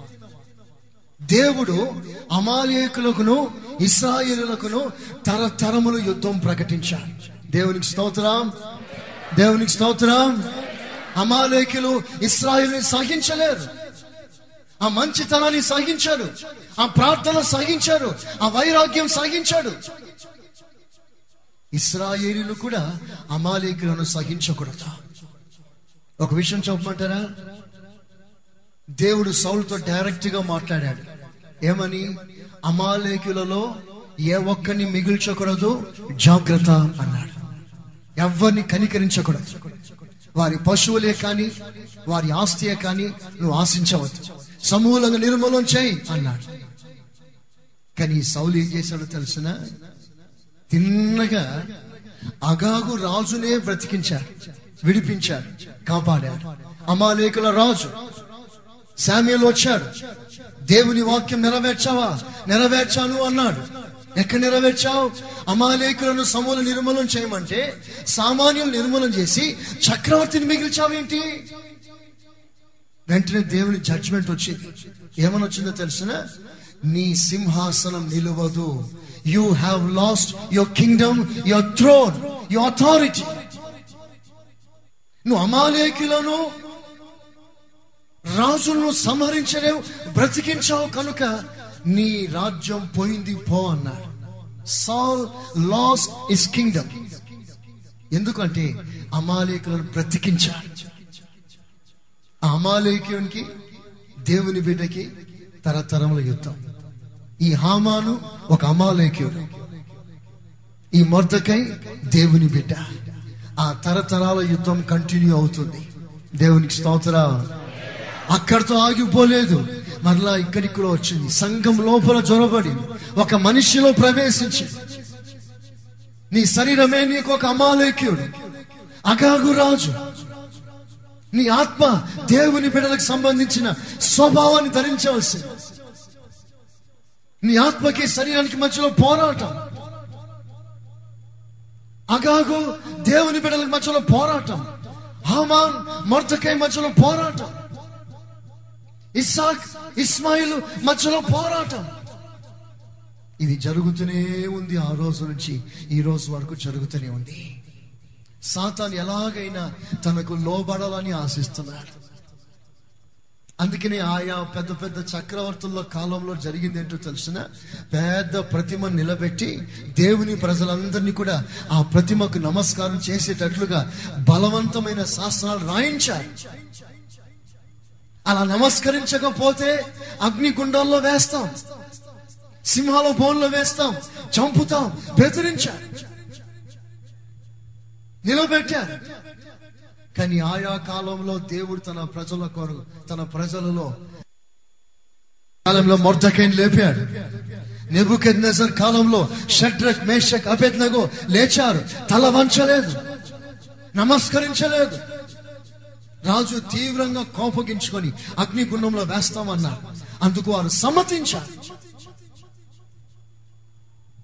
దేవుడు అమాలేకులకును ఇస్రాయేలులకును తరతరములు యుద్ధం ప్రకటించాడు. దేవునికి స్తోత్రం. దేవునికి స్తోత్రం. అమాలేకులు ఇస్రాయిల్ని సహించలేరు ఆ మంచితనాన్ని సహించారు ఆ ప్రార్థన సహించారు ఆ వైరాగ్యం సహించాడు ఇస్రాయేలీలు కూడా అమాలేకులను సహించకూడదు ఒక విషయం చెప్పమంటారా? దేవుడు సౌలుతో డైరెక్ట్గా మాట్లాడాడు. ఏమని? అమాలేకులలో ఏ ఒక్కరిని మిగిల్చకూడదు? జాగ్రత్త అన్నాడు. ఎవరిని కనికరించకూడదు? వారి పశువులే కానీ వారి ఆస్తియే కానీ నువ్వు ఆశించవద్దు. సమూలంగా నిర్మూలం చేయి అన్నాడు. కానీ ఈ సౌలు ఏం చేశాడో తెలిసిన? తిన్నగా అగాగు రాజునే బ్రతికించాడు విడిపించాడు కాపాడాడు. అమాలేకుల రాజు శామ్యులు వచ్చాడు. దేవుని వాక్యం నెరవేర్చావా? నెరవేర్చాను అన్నాడు. ఎక్కడ నెరవేర్చావు? అమాలేకులను సమూల నిర్మూలన చేయమంటే సామాన్యులు నిర్మూలన చేసి చక్రవర్తిని మిగిల్చావేంటి? వెంటనే దేవుని జడ్జ్మెంట్ వచ్చింది ఏమని వచ్చిందో తెలిసిన? నీ సింహాసనం నిలవదు. You have lost your kingdom your throne your authority నువ్వు అమాలేకులను రాజులను సంహరించలేవు బ్రతికించావు కనుక నీ రాజ్యం పోయింది పో అన్నాడు సాల్ లాస్ ఇస్ కింగ్డమ్ ఎందుకంటే అమాలేకులను బ్రతికించాడు. అమాలేకునికి దేవుని బిడ్డకి తరతరముల యుద్ధం. ఈ హామాను ఒక అమాలేకుడు. ఈ మొర్దకై దేవుని బిడ్డ. ఆ తరతరాల యుద్ధం కంటిన్యూ అవుతుంది. దేవునికి స్తోత్ర అక్కడితో ఆగిపోలేదు. మరలా ఇక్కడికి కూడా వచ్చింది. సంఘం లోపల జొరబడింది. ఒక మనిషిలో ప్రవేశించి నీ శరీరమే నీకు ఒక అమాలేక్యుడు అగాగు రాజు. నీ ఆత్మ దేవుని బిడ్డలకు సంబంధించిన స్వభావాన్ని ధరించవలసి నీ ఆత్మకి శరీరానికి మధ్యలో పోరాటం. అగాగు దేవుని బిడ్డలకు మధ్యలో పోరాటం. హామాన్ మొర్దకై మధ్యలో పోరాటం. ఇస్సాక్ ఇస్మాయిల్ మధ్యలో పోరాటం. ఇది జరుగుతూనే ఉంది ఆ రోజు నుంచి ఈ రోజు వరకు జరుగుతూనే ఉంది. సాతాన్ ఎలాగైనా తనకు లోబడాలని ఆశిస్తున్నాడు. అందుకనే ఆయా పెద్ద పెద్ద చక్రవర్తుల కాలంలో జరిగింది ఏంటో తెలిసిన పెద్ద ప్రతిమ నిలబెట్టి దేవుని ప్రజలందరినీ కూడా ఆ ప్రతిమకు నమస్కారం చేసేటట్లుగా బలవంతమైన శాస్త్రాలు రాయించారు. అలా నమస్కరించకపోతే అగ్నిగుండంలో వేస్తాం. సింహాల బోన్లో వేస్తాం చంపుతాం బెదిరించారు నిలబెట్టారు కానీ ఆయా కాలంలో దేవుడు తన ప్రజల కొరకు తన ప్రజలలో కాలంలో మొర్దకైన్ లేపాడు. నెబుకెద్నెజర్ కాలంలో షడ్రక్ మేషక్ అభెద్నగో లేచారు. తల వంచలేదు. నమస్కరించలేదు. రాజు తీవ్రంగా కోపగించుకొని అగ్నిగుండంలో వేస్తామన్నారు. అందుకు వారు సమ్మతించారు.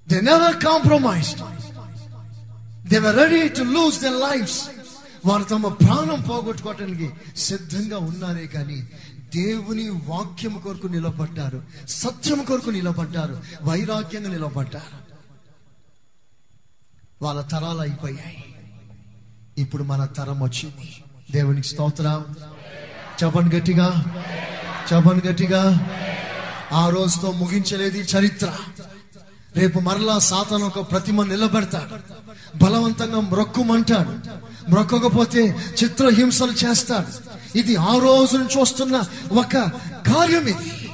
They never compromised. They were ready to lose their lives వారు తమ ప్రాణం పోగొట్టుకోవటానికి సిద్ధంగా ఉన్నారే కానీ దేవుని వాక్యం కొరకు నిలబడ్డారు సత్యం కొరకు నిలబడ్డారు వైరాగ్యంగా నిలబడ్డారు. వాళ్ళ తరాలు అయిపోయాయి. ఇప్పుడు మన తరం వచ్చింది. దేవునికి స్తోత్రం. చెప్పండి గట్టిగా. చెప్పండి గట్టిగా. ఆ రోజుతో ముగించలేదు చరిత్ర. రేపు మరలా సాతాను ఒక ప్రతిమ నిలబెడతాడు. బలవంతంగా మ్రొక్కుమంటాడు. మ్రొక్కకపోతే చిత్రహింసలు చేస్తాడు. ఇది ఆ రోజు నుంచి వస్తున్న ఒక కార్యం ఇది.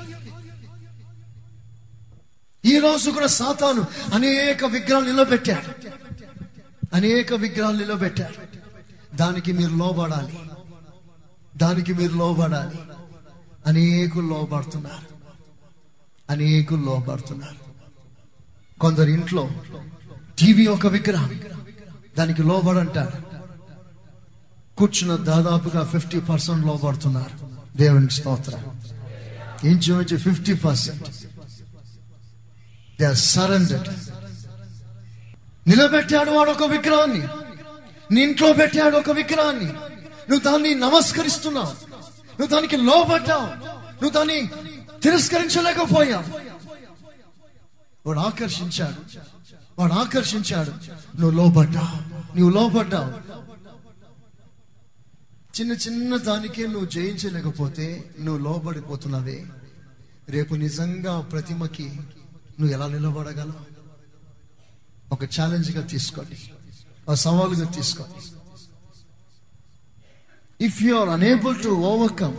ఈ రోజు కూడా సాతాను అనేక విగ్రహాలు నిలబెట్టాడు. అనేక విగ్రహాలు నిలబెట్టాడు. దానికి మీరు లోబడాలి. దానికి మీరు లోబడాలి. అనేకులు లోపడుతున్నారు అనేకులు లోపడుతున్నారు కొందరు ఇంట్లో టీవీ ఒక విగ్రహం దానికి లోబడంటారు. కూర్చున్న దాదాపుగా ఫిఫ్టీ పర్సెంట్ లోపడుతున్నారు దేవునికి స్తోత్ర. ఇంచుమించు fifty percent. They are surrendered నిలబెట్టాడు వాడు ఒక విగ్రహాన్ని. నీ ఇంట్లో పెట్టాడు ఒక విగ్రహాన్ని. నువ్వు దాన్ని నమస్కరిస్తున్నావు. నువ్వు దానికి లోబడ్డావు. నువ్వు దాన్ని తిరస్కరించలేకపోయావు. వాడు ఆకర్షించాడు. వాడు ఆకర్షించాడు. నువ్వు లోబడ్డావు. నువ్వు లోబడ్డావు. చిన్న చిన్న దానికే నువ్వు జయించలేకపోతే నువ్వు లోబడిపోతున్నావే. రేపు నిజంగా ప్రతిమకి నువ్వు ఎలా నిలబడగలవు? ఒక ఛాలెంజ్గా తీసుకోండి. ఒక సవాలుగా తీసుకోండి. If you are unable to overcome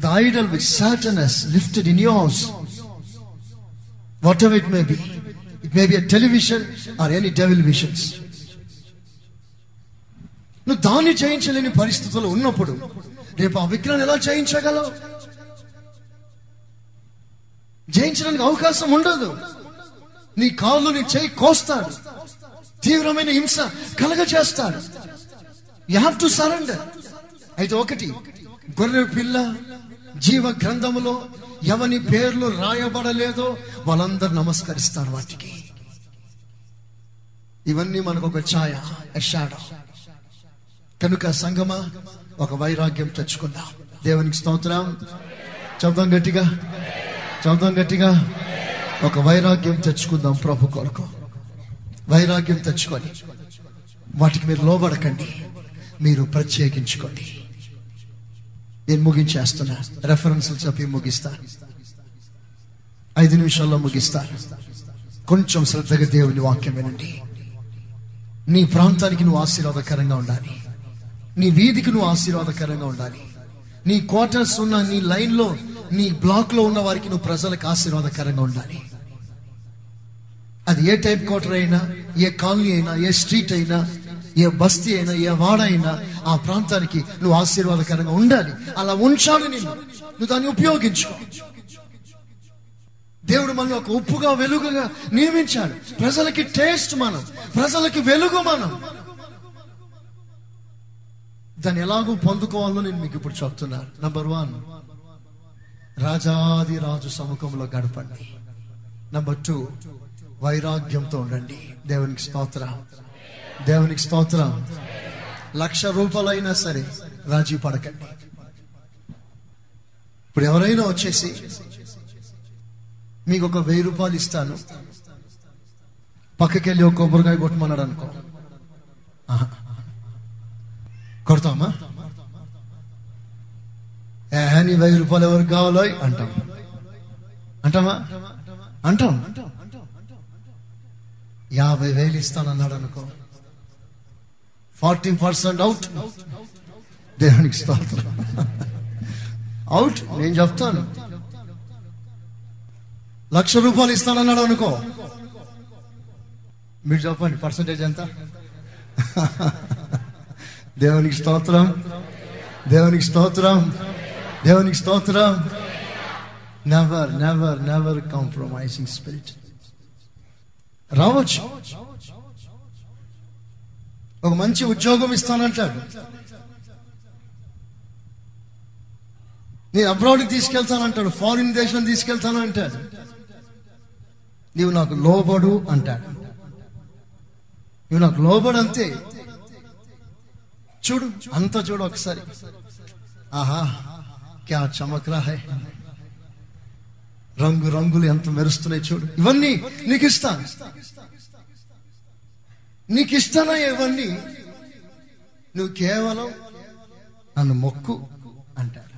the idol which Satan lifted in yours whatever it may be it may be television or any devil visions నువ్వు దాన్ని చేయించలేని పరిస్థితుల్లో ఉన్నప్పుడు రేపు ఆ విగ్రహాన్ని ఎలా చేయించగలవు జయించడానికి అవకాశం ఉండదు. నీ కాళ్ళు నీ చేయి కోస్తాడు. తీవ్రమైన హింస కలగ చేస్తాడు యు హ్యావ్ టు సరెండర్ అయితే ఒకటి గొర్రె పిల్ల జీవ గ్రంథములో ఎవని పేర్లు రాయబడలేదో వాళ్ళందరూ నమస్కరిస్తారు వాటికి. ఇవన్నీ మనకు ఒక ఛాయ షాడో కనుక సంగమా ఒక వైరాగ్యం తెచ్చుకుందాం. దేవునికి స్తోత్రం. చదువుదాం గట్టిగా. చదువుదాం గట్టిగా. ఒక వైరాగ్యం తెచ్చుకుందాం ప్రభు కొరకు. వైరాగ్యం తెచ్చుకొని వాటికి మీరు లోబడకండి. మీరు ప్రత్యేకించుకోండి. నేను ముగించేస్తున్నా. రెఫరెన్స్లు చెప్పి ముగిస్తా. ఐదు నిమిషాల్లో ముగిస్తా. కొంచెం శ్రద్ధగా దేవుని వాక్యం వినండి. నీ ప్రాంతానికి నువ్వు ఆశీర్వాదకరంగా ఉండాలి. నీ వీధికి నువ్వు ఆశీర్వాదకరంగా ఉండాలి. నీ క్వార్టర్స్ ఉన్న నీ లైన్లో నీ బ్లాక్లో ఉన్న వారికి నువ్వు ప్రజలకు ఆశీర్వాదకరంగా ఉండాలి. అది ఏ టైప్ క్వార్టర్ అయినా ఏ కాలనీ అయినా ఏ స్ట్రీట్ అయినా ఏ బస్తీ అయినా ఏ వాడ అయినా ఆ ప్రాంతానికి నువ్వు ఆశీర్వాదకరంగా ఉండాలి. అలా ఉంచాలి నిన్ను. నువ్వు దాన్ని ఉపయోగించు. దేవుడు మనల్ని ఒక ఉప్పుగా వెలుగుగా నియమించాడు. ప్రజలకి టేస్ట్ మనం ప్రజలకి వెలుగు మనం. దాన్ని ఎలాగో పొందుకోవాలో నేను మీకు ఇప్పుడు చెప్తున్నాను నంబర్ వన్ రాజాది రాజు సముఖంలో గడపండి. నంబర్ టూ వైరాగ్యంతో ఉండండి. దేవునికి స్తోత్రం. దేవునికి స్తోత్రం. లక్ష రూపాయలైనా సరే రాజీ పడకండి ఇప్పుడు ఎవరైనా వచ్చేసి మీకు ఒక వెయ్యి రూపాయలు ఇస్తాను. పక్కకి వెళ్ళి ఒక కొబ్బరికాయ కొట్టమన్నాడు అనుకో. కొడతామా ఏ నీ వెయ్యి రూపాయలు ఎవరికి కావాలో అంటాం. అంటామా అంటాం. యాభై వేలు ఇస్తానన్నాడు అనుకో. Forty percent out. దేవునికి స్తోత్రం. అవుట్ నేను చెప్తాను. లక్ష రూపాయలు ఇస్తానన్నాడు అనుకో. మీరు చెప్పండి పర్సంటేజ్ ఎంత? దేవునికి స్తోత్రం. దేవునికి స్తోత్రం. దేవునికి స్తోత్రం. Never never never compromising spirit రావచ్చు. ఒక మంచి ఉద్యోగం ఇస్తానంటాడు. నేను అబ్రాడ్కి తీసుకెళ్తానంటాడు ఫారిన్ దేశం తీసుకెళ్తాను అంటాడు నీవు నాకు లోబడు అంటాడు. నువ్వు నాకు లోబడు అంతే చూడు అంత చూడు ఒకసారి. ఆహా క్యా చమక్రా హై. రంగు రంగులు ఎంత మెరుస్తున్నాయి చూడు. ఇవన్నీ నీకు ఇస్తాను. నీకు ఇస్తానా ఇవన్నీ నువ్వు కేవలం నన్ను మొక్కు అంటాడు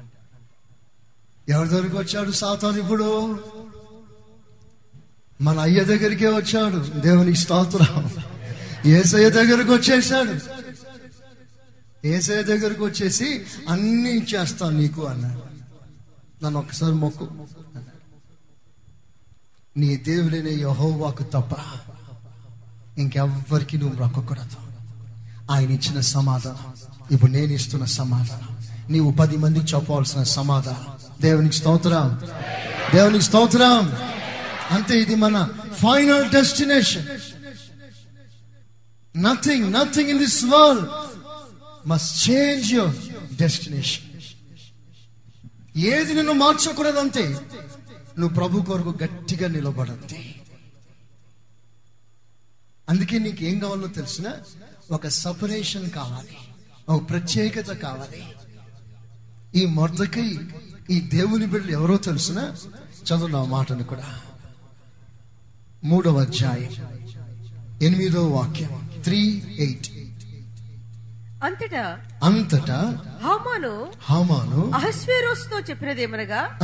ఎవరి దగ్గరికి వచ్చాడు సాతాను ఇప్పుడు? మన అయ్య దగ్గరికే వచ్చాడు. దేవునికి స్తోత్రం. ఏసయ్య దగ్గరకు వచ్చేసాడు ఏసయ్య దగ్గరకు వచ్చేసి అన్ని చేస్తాను నీకు అన్నాడు. నన్ను ఒకసారి మొక్కు నీ దేవుడైన యహోవాకు తప్ప ఇంకెవ్వరికి నువ్వు మొక్కకూడదు ఆయన ఇచ్చిన సమాధానం ఇప్పుడు నేను ఇస్తున్న సమాధానం. నీవు పది మందికి చెప్పవలసిన సమాధానం. దేవునికి స్తోత్రం. దేవునికి స్తోత్రం. అంతే ఇది మన final destination. Nothing nothing in this world must change your destination ఏది నిన్ను మార్చకూడదంతే నువ్వు ప్రభు కొరకు గట్టిగా నిలబడంతే. అందుకే నీకు ఏం కావాలో తెలిసిన ఒక సపరేషన్ కావాలి. ఒక ప్రత్యేకత కావాలి. ఈ మొదకై ఈ దేవుని బిడ్డలు ఎవరో తెలిసిన చదువు నా మాటను కూడా. మూడవ అధ్యాయం. ఎనిమిదో వాక్యం. Three eight. అంతటా అంతటా హామాను హామాను అహస్వేరోస్తో చెప్పినదేమనగా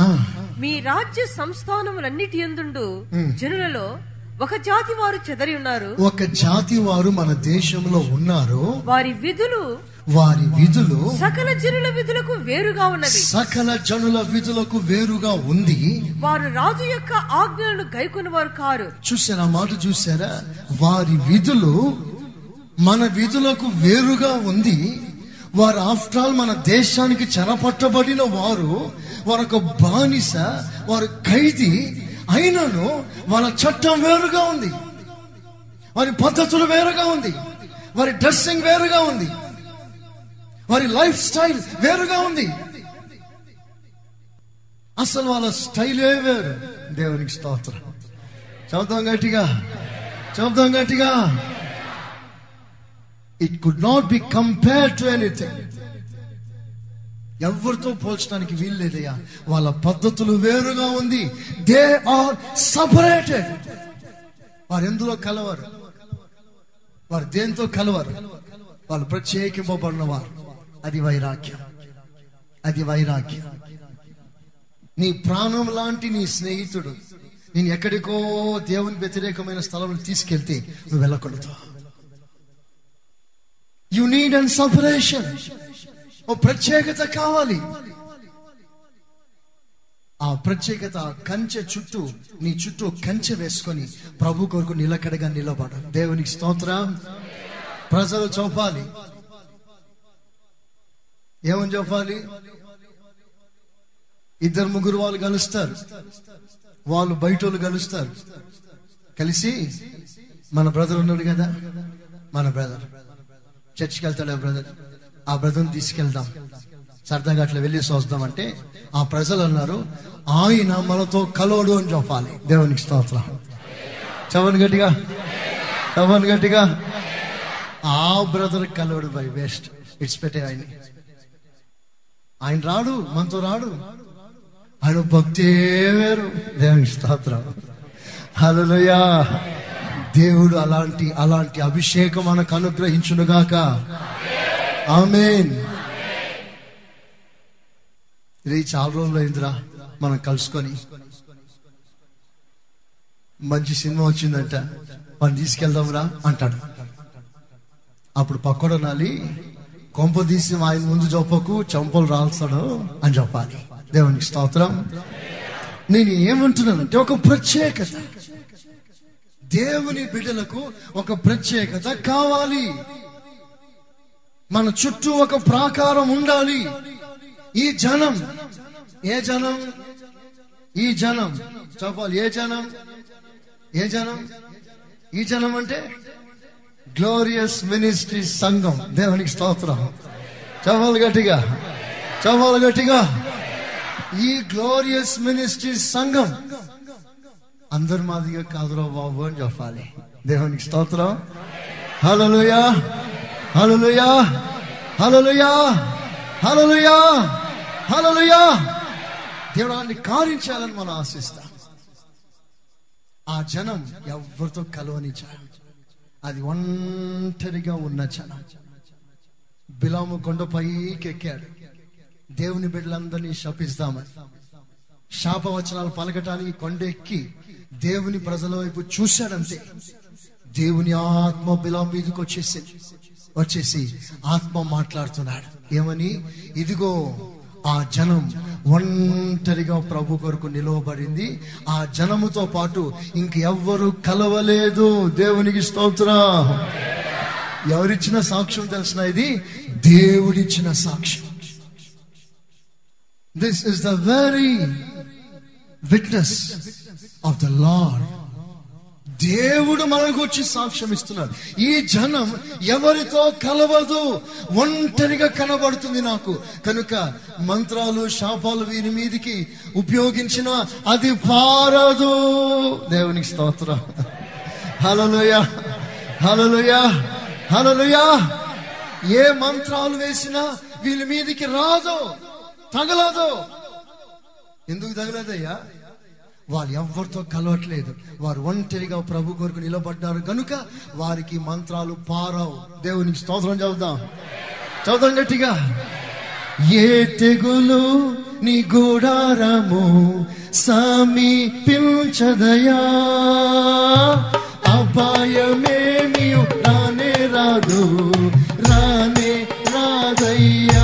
మీ రాజ్య సంస్థానములన్నిటి ఎందుండు జనులలో ఒక జాతి వారు చెదరి ఉన్నారు. ఒక జాతి వారు మన దేశంలో ఉన్నారు వారి విధులు వారి విధులు సకల జనుల విధులకు వేరుగా ఉన్నవి. సకల జనుల విధులకు వేరుగా ఉంది. వారు రాజు యొక్క ఆజ్ఞలను గైకొనవారు కారు. చూసారా మాట చూసారా? వారి విధులు మన విధులకు వేరుగా ఉంది. వారు ఆఫ్టర్ ఆల్ మన దేశానికి చెరపట్టబడిన వారు. వారొక బానిస వారు ఖైదీ అయినను వాళ్ళ చట్టం వేరుగా ఉంది. వారి పద్ధతులు వేరుగా ఉంది. వారి డ్రెస్సింగ్ వేరుగా ఉంది. వారి లైఫ్ స్టైల్ వేరుగా ఉంది. అసలు వాళ్ళ స్టైలే వేరు. దేవునికి స్తోత్రం. చెబుతాం గట్టిగా. చెబుతాం గట్టిగా. It could not be compare to anything ఎవరితో పోల్చడానికి వీల్లేదయ్యా? వాళ్ళ పద్ధతులు వేరుగా ఉంది. దే ఆర్ సపరేటెడ్ వారు ఎందులో కలవరు? వారు దేంతో కలవరు? వాళ్ళు ప్రత్యేకింపబడిన వారు అది వైరాగ్యం. అది వైరాగ్యం. నీ ప్రాణం లాంటి నీ స్నేహితుడు నేను ఎక్కడికో దేవుని వ్యతిరేకమైన స్థలంలో తీసుకెళ్తే నువ్వు వెళ్ళకూడదు. యు నీడ్ అండ్ సపరేషన్ ఓ ప్రత్యేకత కావాలి. ఆ ప్రత్యేకత కంచె చుట్టూ నీ చుట్టూ కంచె వేసుకొని ప్రభు కొరకు నిలకడగా నిలబడ దేవునికి స్తోత్రం. ప్రజలు చూపాలి. ఏమని చెప్పాలి ఇద్దరు ముగ్గురు వాళ్ళు కలుస్తారు. వాళ్ళు బయట వాళ్ళు కలుస్తారు. కలిసి మన బ్రదర్ ఉన్నాడు కదా? మన బ్రదర్ చర్చికి వెళ్తాడు బ్రదర్ ఆ బ్రదర్ని తీసుకెళ్దాం. సరదాగా అట్లా వెళ్ళేసి వస్తామంటే ఆ ప్రజలు అన్నారు ఆయన మనతో కలవడు అని చెప్పాలి. దేవునికి స్తోత్రం. చవన్ గట్టిగా. చవన్ గట్టిగా. ఆ బ్రదర్ కలవడు బై వేస్ట్ ఇట్స్ పెట్టే ఆయన. ఆయన రాడు మనతో రాడు. ఆయన భక్తే వేరు. దేవునికి స్తోత్రం. హలోయా దేవుడు అలాంటి అలాంటి అభిషేకం మనకు అనుగ్రహించునుగాక. ఆమెన్ ఇది చాలా రోజులు అయిందిరా మనం కలుసుకొని. మంచి సినిమా వచ్చిందంట. వాడిని తీసుకెళ్దాంరా అంటాడు. అప్పుడు పక్కడనాలి కొంప తీసి ఆయన ముందు చెప్పకు చంపలు రాల్స్తాడు అని చెప్పాలి. దేవునికి స్తోత్రం. నేను ఏమంటున్నానంటే ఒక ప్రత్యేకత. దేవుని బిడ్డలకు ఒక ప్రత్యేకత కావాలి. మన చుట్టూ ఒక ప్రాకారం ఉండాలి. ఈ జనం ఏ జనం? ఈ జనం. చెప్పాలి ఏ జనం? ఏ జనం? ఈ జనం అంటే గ్లోరియస్ మినిస్ట్రీ సంఘం. దేవునికి స్తోత్రం. చవాలి గట్టిగా. చవాలి గట్టిగా. ఈ గ్లోరియస్ మినిస్ట్రీ సంఘం అందరి మాదిరిగా కాదురా బాబు అని చెప్పాలి. దేవునికి స్తోత్రం. హలలుయా హలలుయా హలలుయా హలలుయా హలలుయా దేవుడాన్ని కారించాలని మనం ఆశిస్తాం. ఆ జనం ఎవరితో కలవని జనం అది ఒంటరిగా ఉన్న జనం. బిలాము కొండపైకి ఎక్కాడు. దేవుని బిడ్డలందరినీ శపిస్తామని. శాపవచనాలు పలకటానికి కొండెక్కి దేవుని ప్రజల వైపు చూశాడంతే. దేవుని ఆత్మ బిలాం మీదకి వచ్చేసి వచ్చేసి ఆత్మ మాట్లాడుతున్నాడు. ఏమని? ఇదిగో ఆ జనం ఒంటరిగా ప్రభు కొరకు నిలవబడింది. ఆ జనముతో పాటు ఇంకెవ్వరు కలవలేదు. దేవునికి స్తోత్రం. ఎవరిచ్చిన సాక్ష్యం తెలిసిన ఇది? దేవుడిచ్చిన సాక్ష్యం. This is the very witness of the Lord దేవుడు మనకు వచ్చి సాక్ష్యం ఇస్తున్నాడు. ఈ జనం ఎవరితో కలవదు? ఒంటరిగా కనబడుతుంది నాకు. కనుక మంత్రాలు శాపాలు వీరి మీదికి ఉపయోగించిన అది పారదు. దేవునికి స్తోత్ర. హలలుయ హలలుయ హలలుయ ఏ మంత్రాలు వేసినా వీళ్ళ మీదికి రాదు తగలదు. ఎందుకు తగలదయ్యా? వాళ్ళు ఎవరితో కలవట్లేదు. వారు ఒంటరిగా ప్రభు కొరకు నిలబడ్డారు. కనుక వారికి మంత్రాలు పారావు. దేవునికి స్తోత్రం చదువుదాం చదువుదాం గట్టిగా. ఏ తెగులు నీ గూడారము సమీపించదయా? అపాయమేమి రానే రాదు. రానే రాదయ్యా.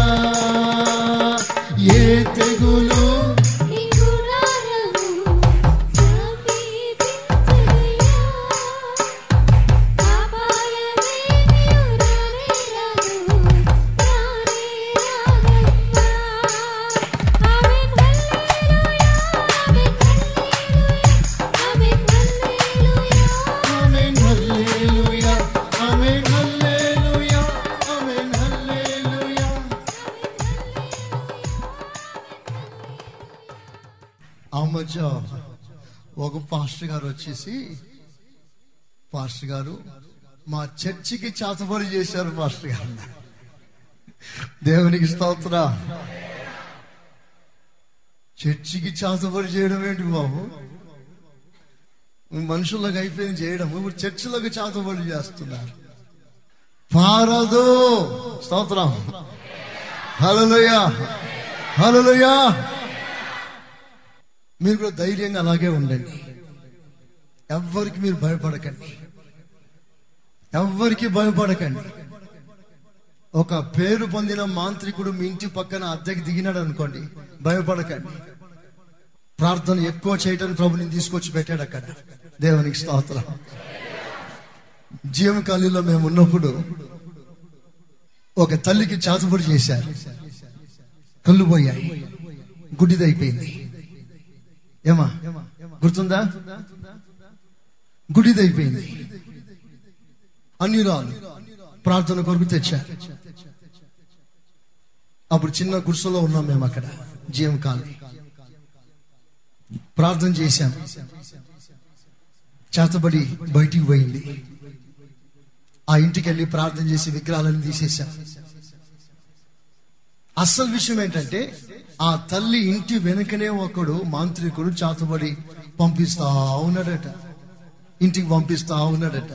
పాస్టర్ గారు వచ్చేసి పాస్టర్ గారు మా చర్చికి చేతబడి చేశారు పాస్టర్ గారు. దేవునికి స్తోత్ర. చర్చికి చేతబడి చేయడం ఏంటి బాబు? మనుషులకు అయిపోయింది చేయడం. ఇప్పుడు చర్చిలకు చేతబడి చేస్తున్నారు. పారదు. స్తోత్రం. హలోయా హలోయా మీరు కూడా ధైర్యంగా అలాగే ఉండండి. ఎవ్వరికి మీరు భయపడకండి. ఎవ్వరికి భయపడకండి. ఒక పేరు పొందిన మాంత్రికుడు మీ ఇంటి పక్కన అద్దెకి దిగినాడు అనుకోండి భయపడకండి. ప్రార్థన ఎక్కువ చేయటం ప్రభుని తీసుకొచ్చి పెట్టాడు అక్కడ. దేవునికి స్తోత్రం. జీవకాలిలో మేము ఉన్నప్పుడు ఒక తల్లికి చాతుబడి చేశారు. కళ్ళు పోయాయి. గుడ్డిదైపోయింది. ఏమా? గుర్తుందా? గుడిదైపోయింది. అన్ని ప్రార్థన కొరకు తెచ్చారు అప్పుడు చిన్న గుడిసెలో ఉన్నాం మేము అక్కడ జీఎం కాలనీ. ప్రార్థన చేశాం. చేతబడి బయటికి పోయింది. ఆ ఇంటికి వెళ్ళి ప్రార్థన చేసి విగ్రహాలను తీసేశాం. అసలు విషయం ఏంటంటే ఆ తల్లి ఇంటి వెనుకనే ఒకడు మాంత్రికుడు చేతబడి పంపిస్తా ఉన్నాడట. ఇంటికి పంపిస్తా ఉన్నాడట.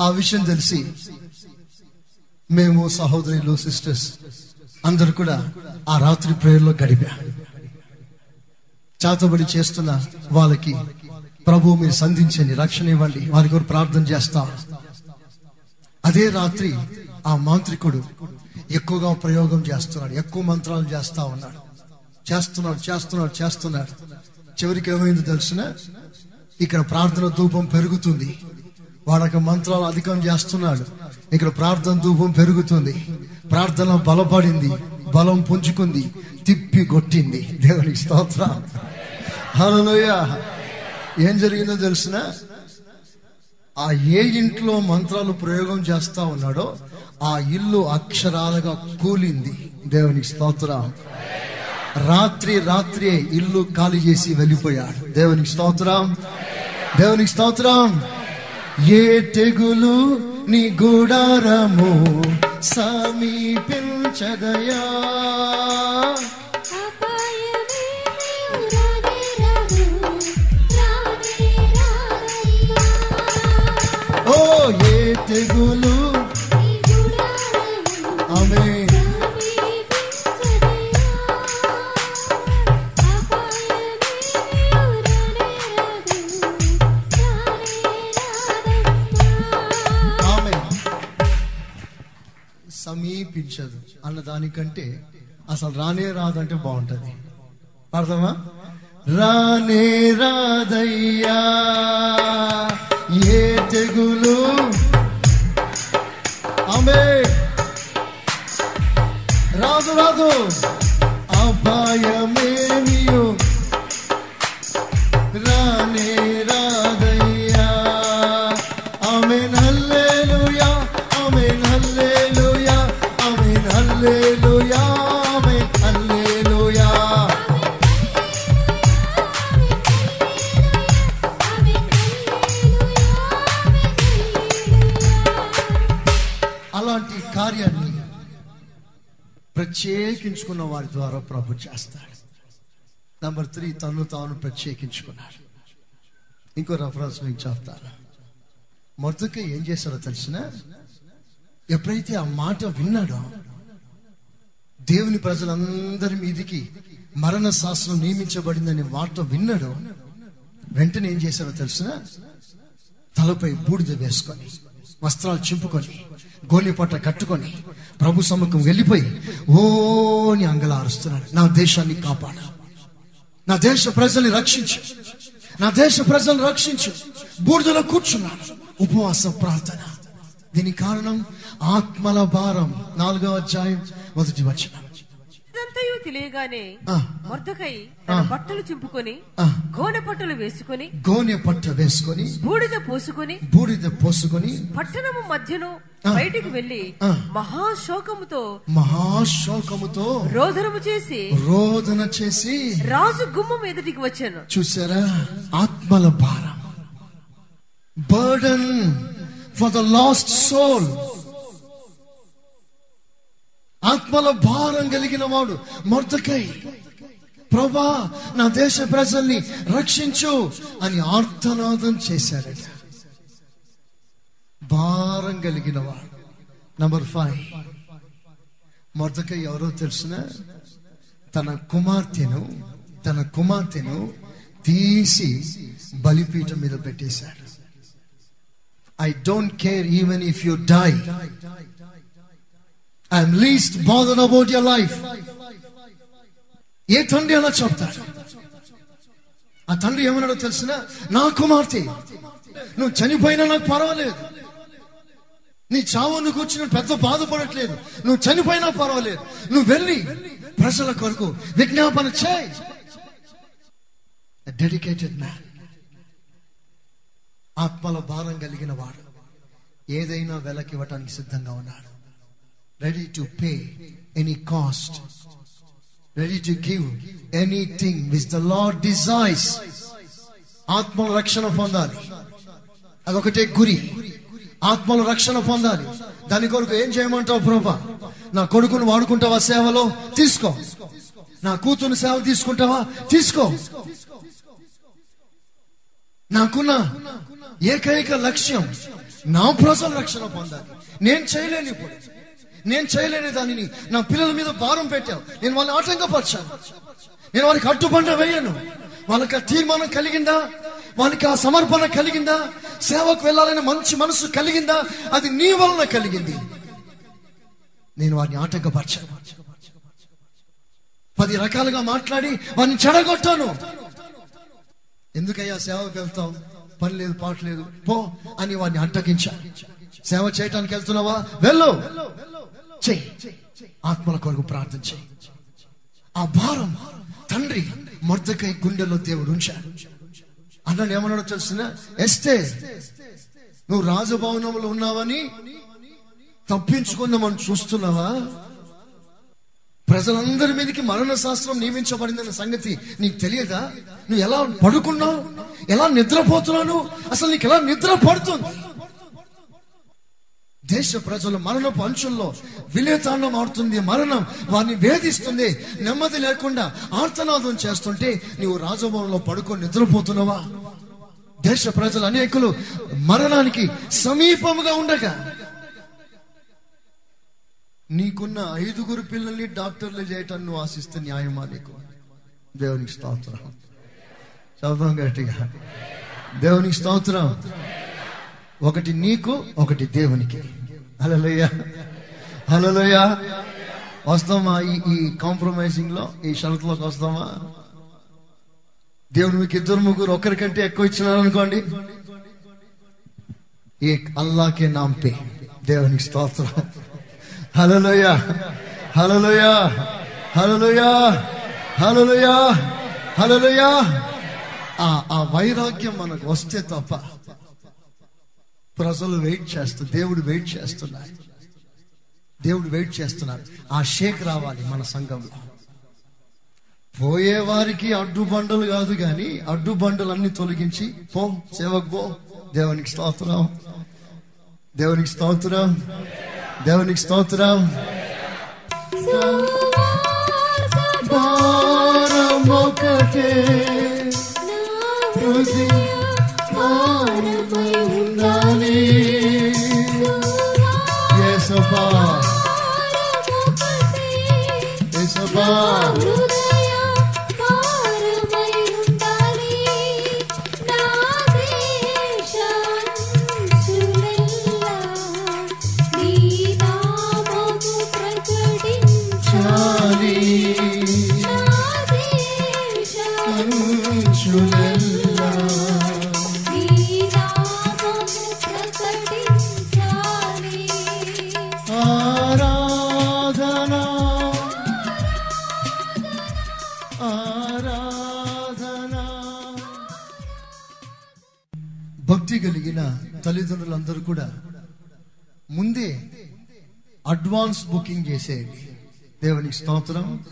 ఆ విషయం తెలిసి మేము సహోదరులు సిస్టర్స్ అందరు కూడా ఆ రాత్రి ప్రేయర్లో గడిపా. చాతబడి చేస్తున్న వాళ్ళకి ప్రభు మీరు సంధించండి రక్షణ ఇవ్వండి వారి కొరకు ప్రార్థన చేస్తా. అదే రాత్రి ఆ మాంత్రికుడు ఎక్కువగా ప్రయోగం చేస్తున్నాడు ఎక్కువ మంత్రాలు చేస్తా ఉన్నాడు. చేస్తున్నాడు చేస్తున్నాడు చేస్తున్నాడు. చివరికి ఏమైంది తెలిసిన ఇక్కడ ప్రార్థన ధూపం పెరుగుతుంది. వాడక మంత్రాలు అధికం చేస్తున్నాడు. ఇక్కడ ప్రార్థన ధూపం పెరుగుతుంది. ప్రార్థన బలపడింది. బలం పుంజుకుంది. తిప్పి కొట్టింది. దేవునికి స్తోత్రం. హలోయ ఏం జరిగిందో తెలిసిన? ఆ ఏ ఇంట్లో మంత్రాలు ప్రయోగం చేస్తా ఉన్నాడో ఆ ఇల్లు అక్షరాలుగా కూలింది. దేవునికి స్తోత్రం. రాత్రి రాత్రి ఇల్లు ఖాళీ చేసి వెళ్ళిపోయాడు. దేవునికి స్తోత్రం. దేవునికి స్తోత్రం. ఏ తెగులు నీ గుడారము సమీపించదయా? ఓ ఏ తెగులు సమీపించదు అన్న దానికంటే అసలు రానే రాదంటే బాగుంటది. అర్థమా? రానే రాదయ్యా ఏ తెగులు? ఆమె! రాదు రాదు. అపాయమేమియో ప్రత్యేకించుకున్న వారి ద్వారా ప్రభు చేస్తాడు. నంబర్ త్రీ తను తాను ప్రత్యేకించుకున్నాడు. ఇంకో రెఫరెన్స్ మీకు చెప్తాను. మొదటికి ఏం చేశాడో తెలిసిన? ఎప్పుడైతే ఆ మాట విన్నాడో దేవుని ప్రజలందరి మీదికి మరణ శాస్త్రం నియమించబడిందనే వార్త విన్నాడో వెంటనే ఏం చేశాడో తెలిసిన? తలపై బూడిద వేసుకొని వస్త్రాలు చింపుకొని గోలి పట్ట కట్టుకొని ప్రభు సముఖం వెళ్ళిపోయి ఓని అంగలారుస్తున్నాడు నా దేశాన్ని కాపాడు. నా దేశ ప్రజల్ని రక్షించు. నా దేశ ప్రజలను రక్షించు. బూడిదలో కూర్చున్నాడు. ఉపవాస ప్రార్థన. దీనికి కారణం ఆత్మల భారం. నాలుగవ అధ్యాయం మొదటి ఇదంతయు తెలియగానే. మొర్దకై బట్టలు చింపుకొని. గోనె పట్టలు వేసుకొని గోనె పట్ట వేసుకొని బూడిద పోసుకొని బూడిద పోసుకొని పట్టణము మధ్యను. బయటికి వెళ్ళి ఆ. మహాశోకముతో మహాశోకముతో రోదనము చేసి రోదన చేసి రాజు గుమ్మం ఎదుటికి వచ్చాను. చూసారా? ఆత్మల భారం. Burden for the lost soul ఆత్మల భారం కలిగిన వాడు మొర్దకై ప్రభా నా దేశ ప్రజల్ని రక్షించు అని ఆర్తనాదం చేశాడట భారం కలిగిన వాడు నంబర్ ఫైవ్ మొదక ఎవరో తెలిసిన? తన కుమార్తెను తన కుమార్తెను తీసి బలిపీఠం మీద పెట్టేశాడు. I don't care even if you die I'm least bothered about your life ఏ తండ్రి అలా చెప్తాడు? ఆ తండ్రి ఏమన్నాడో తెలిసిన? నా కుమార్తె. నువ్వు చనిపోయినా నాకు పర్వాలేదు. నీ చావు నువ్వు పెద్ద బాధపడట్లేదు. నువ్వు చనిపోయినా పర్వాలేదు. నువ్వు వెళ్ళి ప్రజల కొరకు విజ్ఞాపన చేయి. డెడికేటెడ్ మ్యాన్ ఆత్మల భారం కలిగిన వాడు. ఏదైనా వెలకివ్వటానికి సిద్ధంగా ఉన్నాడు. Ready to pay any cost ready to give anything which the Lord desires ఆత్మల రక్షణ పొందాలి. అదొకటే గురి. ఆత్మలో రక్షణ పొందాలి. దాని కొరకు ఏం చేయమంటావు ప్రభా? నా కొడుకును వాడుకుంటావా సేవలో? తీసుకో. నా కూతురు సేవ తీసుకుంటావా? తీసుకో. నాకున్న ఏకైక లక్ష్యం నా ప్రజల రక్షణ పొందాలి. నేను చేయలేని ఇప్పుడు. నేను చేయలేని దానిని నా పిల్లల మీద భారం పెట్టావు. నేను వాళ్ళని ఆటంకపరిచాను. నేను వాళ్ళకి అడ్డుపంట వేయను. వాళ్ళకి తీర్మానం కలిగిందా? వానికి ఆ సమర్పణ కలిగిందా? సేవకు వెళ్ళాలనే మంచి మనసు కలిగిందా? అది నీ వలన కలిగింది. నేను వారిని ఆటంకపరిచాను. పది రకాలుగా మాట్లాడి వారిని చెడగొట్టాను. ఎందుకయ్యా సేవకు వెళ్తావు? పని లేదు పాట లేదు. పో అని వాడిని అడ్డగించాను సేవ చేయటానికి వెళ్తున్నావా? వెళ్ళు. చెయ్యి ఆత్మల కొరకు ప్రార్థన చెయ్యి ఆ భారం తండ్రి మొర్దకై గుండెలో దేవుడు ఉంచాడు. అన్నాడు ఏమన్నాడు తెలిసిన? ఎస్తే నువ్వు రాజభవనంలో ఉన్నావని తప్పించుకుందామని చూస్తున్నావా? ప్రజలందరి మీదకి మరణ శాస్త్రం నియమించబడిందన్న సంగతి నీకు తెలియదా? నువ్వు ఎలా పడుకున్నావు? ఎలా నిద్రపోతున్నాను? అసలు నీకు ఎలా నిద్ర పడుతుంది? దేశ ప్రజలు మరణపు అంచుల్లో విలేతాండం ఆడుతుంది మరణం వారిని వేధిస్తుంది. నెమ్మది లేకుండా ఆర్తనాదం చేస్తుంటే నీవు రాజభవనంలో పడుకొని నిద్రపోతున్నావా? దేశ ప్రజలు అనేకులు మరణానికి సమీపముగా ఉండగా నీకున్న ఐదుగురు పిల్లల్ని డాక్టర్లు చేయటాన్ని నువ్వు ఆశిస్తే న్యాయమా నీకు? దేవునికి స్తోత్రం. చదువు గట్టిగా. దేవునికి స్తోత్రం. ఒకటి నీకు ఒకటి దేవునికి. హలోయ హలోయ వస్తామా ఈ ఈ కాంప్రమైజింగ్లో ఈ షరతులోకి వస్తామా? దేవుడు మీకు ఇద్దరు ముగ్గురు ఒకరికంటే ఎక్కువ ఇచ్చినారనుకోండి ఈ అల్లాకే నాంపే. దేవునికి స్తోత్రం. హలోయ హలోయ హలోయ హలోయ హలోయ ఆ ఆ వైరాగ్యం మనకు వస్తే తప్ప ప్రజలు వెయిట్ చేస్తూ దేవుడు వెయిట్ చేస్తున్నారు దేవుడు వెయిట్ చేస్తున్నారు ఆ షేక్ రావాలి మన సంఘంలో. పోయే వారికి అడ్డుబండలు కాదు కానీ అడ్డుబండలన్నీ తొలగించి పో సేవకు పో. దేవునికి స్తోత్రం. దేవునికి స్తోత్రం. దేవునికి స్తోత్రం. భారం భక్తి కలిగిన తల్లిదండ్రులందరూ కూడా ముందే అడ్వాన్స్ బుకింగ్ చేసేయండి. దేవునికి స్తోత్రం.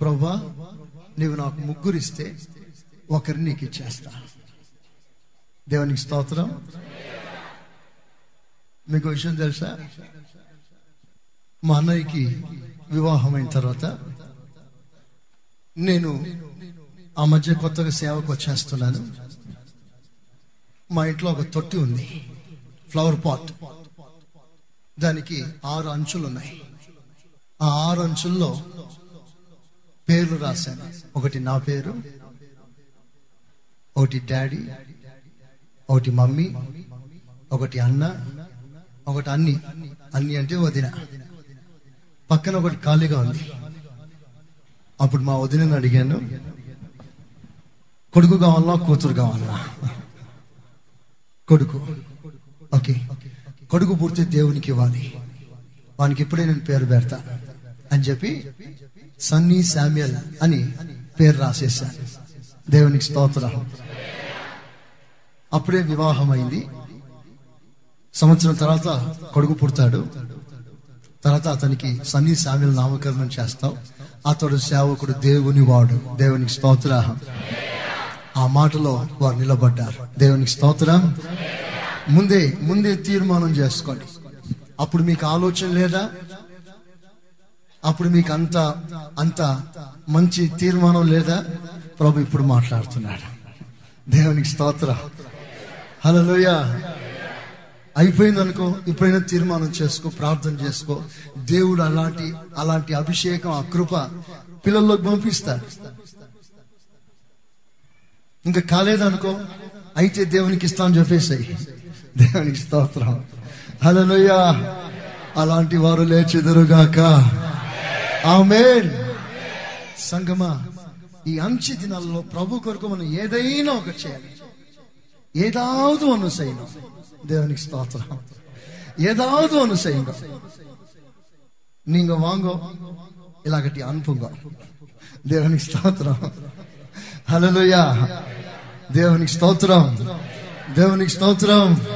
ప్రభా నీవు నాకు ముగ్గురిస్తే ఒకరిని నీకు ఇచ్చేస్తా. దేవునికి స్తోత్రం. మీకు విషయం తెలుసా? మా అన్నయ్యకి వివాహమైన తర్వాత నేను ఆ మధ్య కొత్తగా సేవకు వచ్చేస్తున్నాను మా ఇంట్లో ఒక తొట్టి ఉంది. ఫ్లవర్ పాట్ దానికి ఆరు అంచులు ఉన్నాయి ఆ ఆరు అంచుల్లో పేర్లు రాశాను. ఒకటి నా పేరు ఒకటి డాడీ ఒకటి మమ్మీ ఒకటి అన్న ఒకటి అన్ని అన్ని అంటే వదిన. పక్కన ఒకటి ఖాళీగా ఉంది. అప్పుడు మా వదినని అడిగాను కొడుకు కావాలా కూతురు కావాలా? కొడుకు. ఓకే. కొడుకు పూర్తి దేవునికి ఇవ్వాలి. వానికి ఇప్పుడే నేను పేరు పెడతా అని చెప్పి సన్నీ శామ్యల్ అని పేరు రాసేసాను దేవునికి స్తోత్రం. అప్పుడే వివాహం అయింది సంవత్సరం తర్వాత కొడుకు పుడతాడు. తర్వాత అతనికి సన్నీ శామ్యుల నామకరణం చేస్తాం అతడు సేవకుడు దేవుని వాడు. దేవునికి స్తోత్రాహం ఆ మాటలో వారు నిలబడ్డారు. దేవునికి స్తోత్రం. ముందే ముందే తీర్మానం చేసుకోండి. అప్పుడు మీకు ఆలోచన లేదా? అప్పుడు మీకు అంత అంత మంచి తీర్మానం లేదా? ప్రభు ఇప్పుడు మాట్లాడుతున్నాడు. దేవునికి స్తోత్ర. హలోయ అయిపోయింది అనుకో ఇప్పుడైనా తీర్మానం చేసుకో ప్రార్థన చేసుకో. దేవుడు అలాంటి అలాంటి అభిషేకం ఆ కృప పిల్లల్లోకి పంపిస్తాడు. ఇంకా కాలేదనుకో అయితే దేవునికి ఇస్తాను చెప్పేసాయి దేవునికి స్తోత్రం హలోయ అలాంటి వారు లేచెదురుగాక ఆమేన్ సంగమా ఈ అంచె దినాల్లో ప్రభు కొరకు మనం ఏదైనా ఒకటి చేయాలి ஏதாவது ஒண்ணு செய்யணும் தேவனுக்கு ஸ்தோத்திரம் ஏதாவது ஒண்ணு செய்யணும் நீங்க வாங்க இல்லாகட்டி அனுப்புங்க தேவனுக்கு ஸ்தோத்திரம் హల్లెలూయా దేవునికి స్తోత్రం. దేవునికి స్తోత్రం.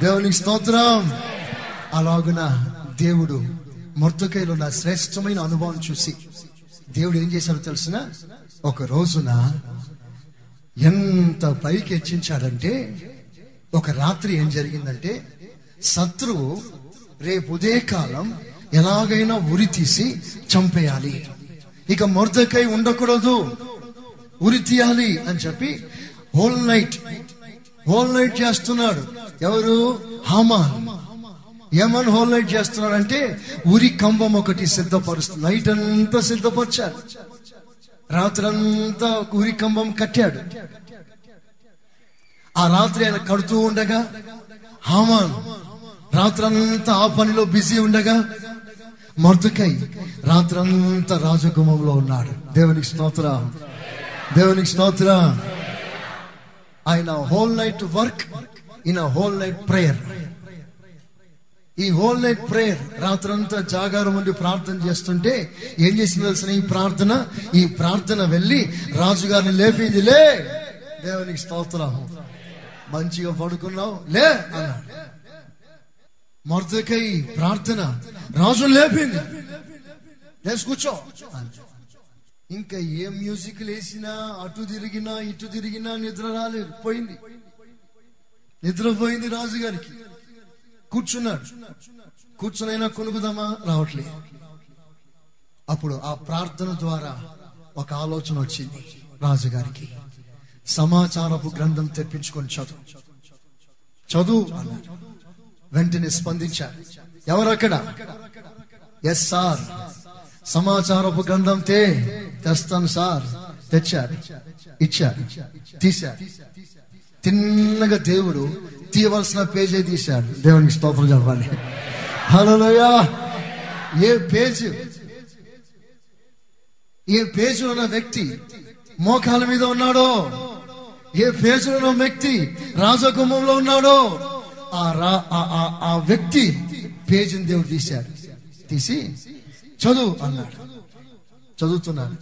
దేవునికి స్తోత్రం. అలాగున దేవుడు మొర్తకైలో నా శ్రేష్టమైన అనుభవం చూసి దేవుడు ఏం చేశాడో తెలిసిన? ఒక రోజున ఎంత పైకి హెచ్చించాడంటే ఒక రాత్రి ఏం జరిగిందంటే శత్రువు రేపు ఉదయకాలం ఎలాగైనా ఉరి తీసి చంపేయాలి. ఇక మొర్దకై ఉండకూడదు. ఉరి తీయాలి అని చెప్పి హోల్ నైట్ హోల్ నైట్ చేస్తున్నాడు. ఎవరు? హమాన్. ఏమన్ హోల్ నైట్ చేస్తున్నాడంటే ఉరి కంబం ఒకటి సిద్ధపరుస్తుంది. నైట్ అంతా సిద్ధపరిచాడు. రాత్రంతా ఒక ఉరి కంబం కట్టాడు. ఆ రాత్రి ఆయన కడుతూ ఉండగా హామాన్ రాత్రంతా ఆ పనిలో బిజీ ఉండగా మర్దుకై రాత్రంతా రాజగుమంలో ఉన్నాడు. దేవునికి స్తోత్ర. దేవునికి స్తోత్ర. ఆయన whole night work in whole night prayer ఈ హోల్ నైట్ ప్రేయర్ రాత్రంతా జాగారం ఉండి ప్రార్థన చేస్తుంటే ఏం చేసింది తెలిసిన ఈ ప్రార్థన ఈ ప్రార్థన వెళ్ళి రాజుగారిని లేపింది లే దేవునికి స్తోత్రం. మంచిగా పడుకున్నావు లే అన్నాడు. మరదకై ప్రార్థన రాజు లేపింది. లేచి కూర్చో ఇంకా ఏ మ్యూజిక్ లేసినా అటు తిరిగినా ఇటు తిరిగినా నిద్ర రాలేదు. పోయింది. నిద్రపోయింది రాజుగారికి. కూర్చున్నాడు. కూర్చునైనా కొనుగుదామా? రావట్లేదు అప్పుడు ఆ ప్రార్థన ద్వారా ఒక ఆలోచన వచ్చింది రాజుగారికి. సమాచారపు గ్రంథం తెప్పించుకొని చదువు. చదువు అన్నాడు. వెంటనే స్పందించారు ఎవరక్కడ? Yes sir. సమాచారపు గ్రంథం తే. తెస్తాను సార్. తెచ్చారు. ఇచ్చారు. తీశారు. తిన్నగా దేవుడు తీయవలసిన పేజే తీశాడు. దేవునికి స్తోత్రం చెప్పాలి హలోయా ఏ పేజ్? ఏ పేజీలో ఉన్న వ్యక్తి మోకాల మీద ఉన్నాడో? ఏ పేజీలో ఉన్న వ్యక్తి రాజకుమంలో ఉన్నాడో? ఆ రా ఆ- ఆ వ్యక్తి పేజీని దేవుడు తీశాడు. తీసి చదువు అన్నాడు. చదువుతున్నారు.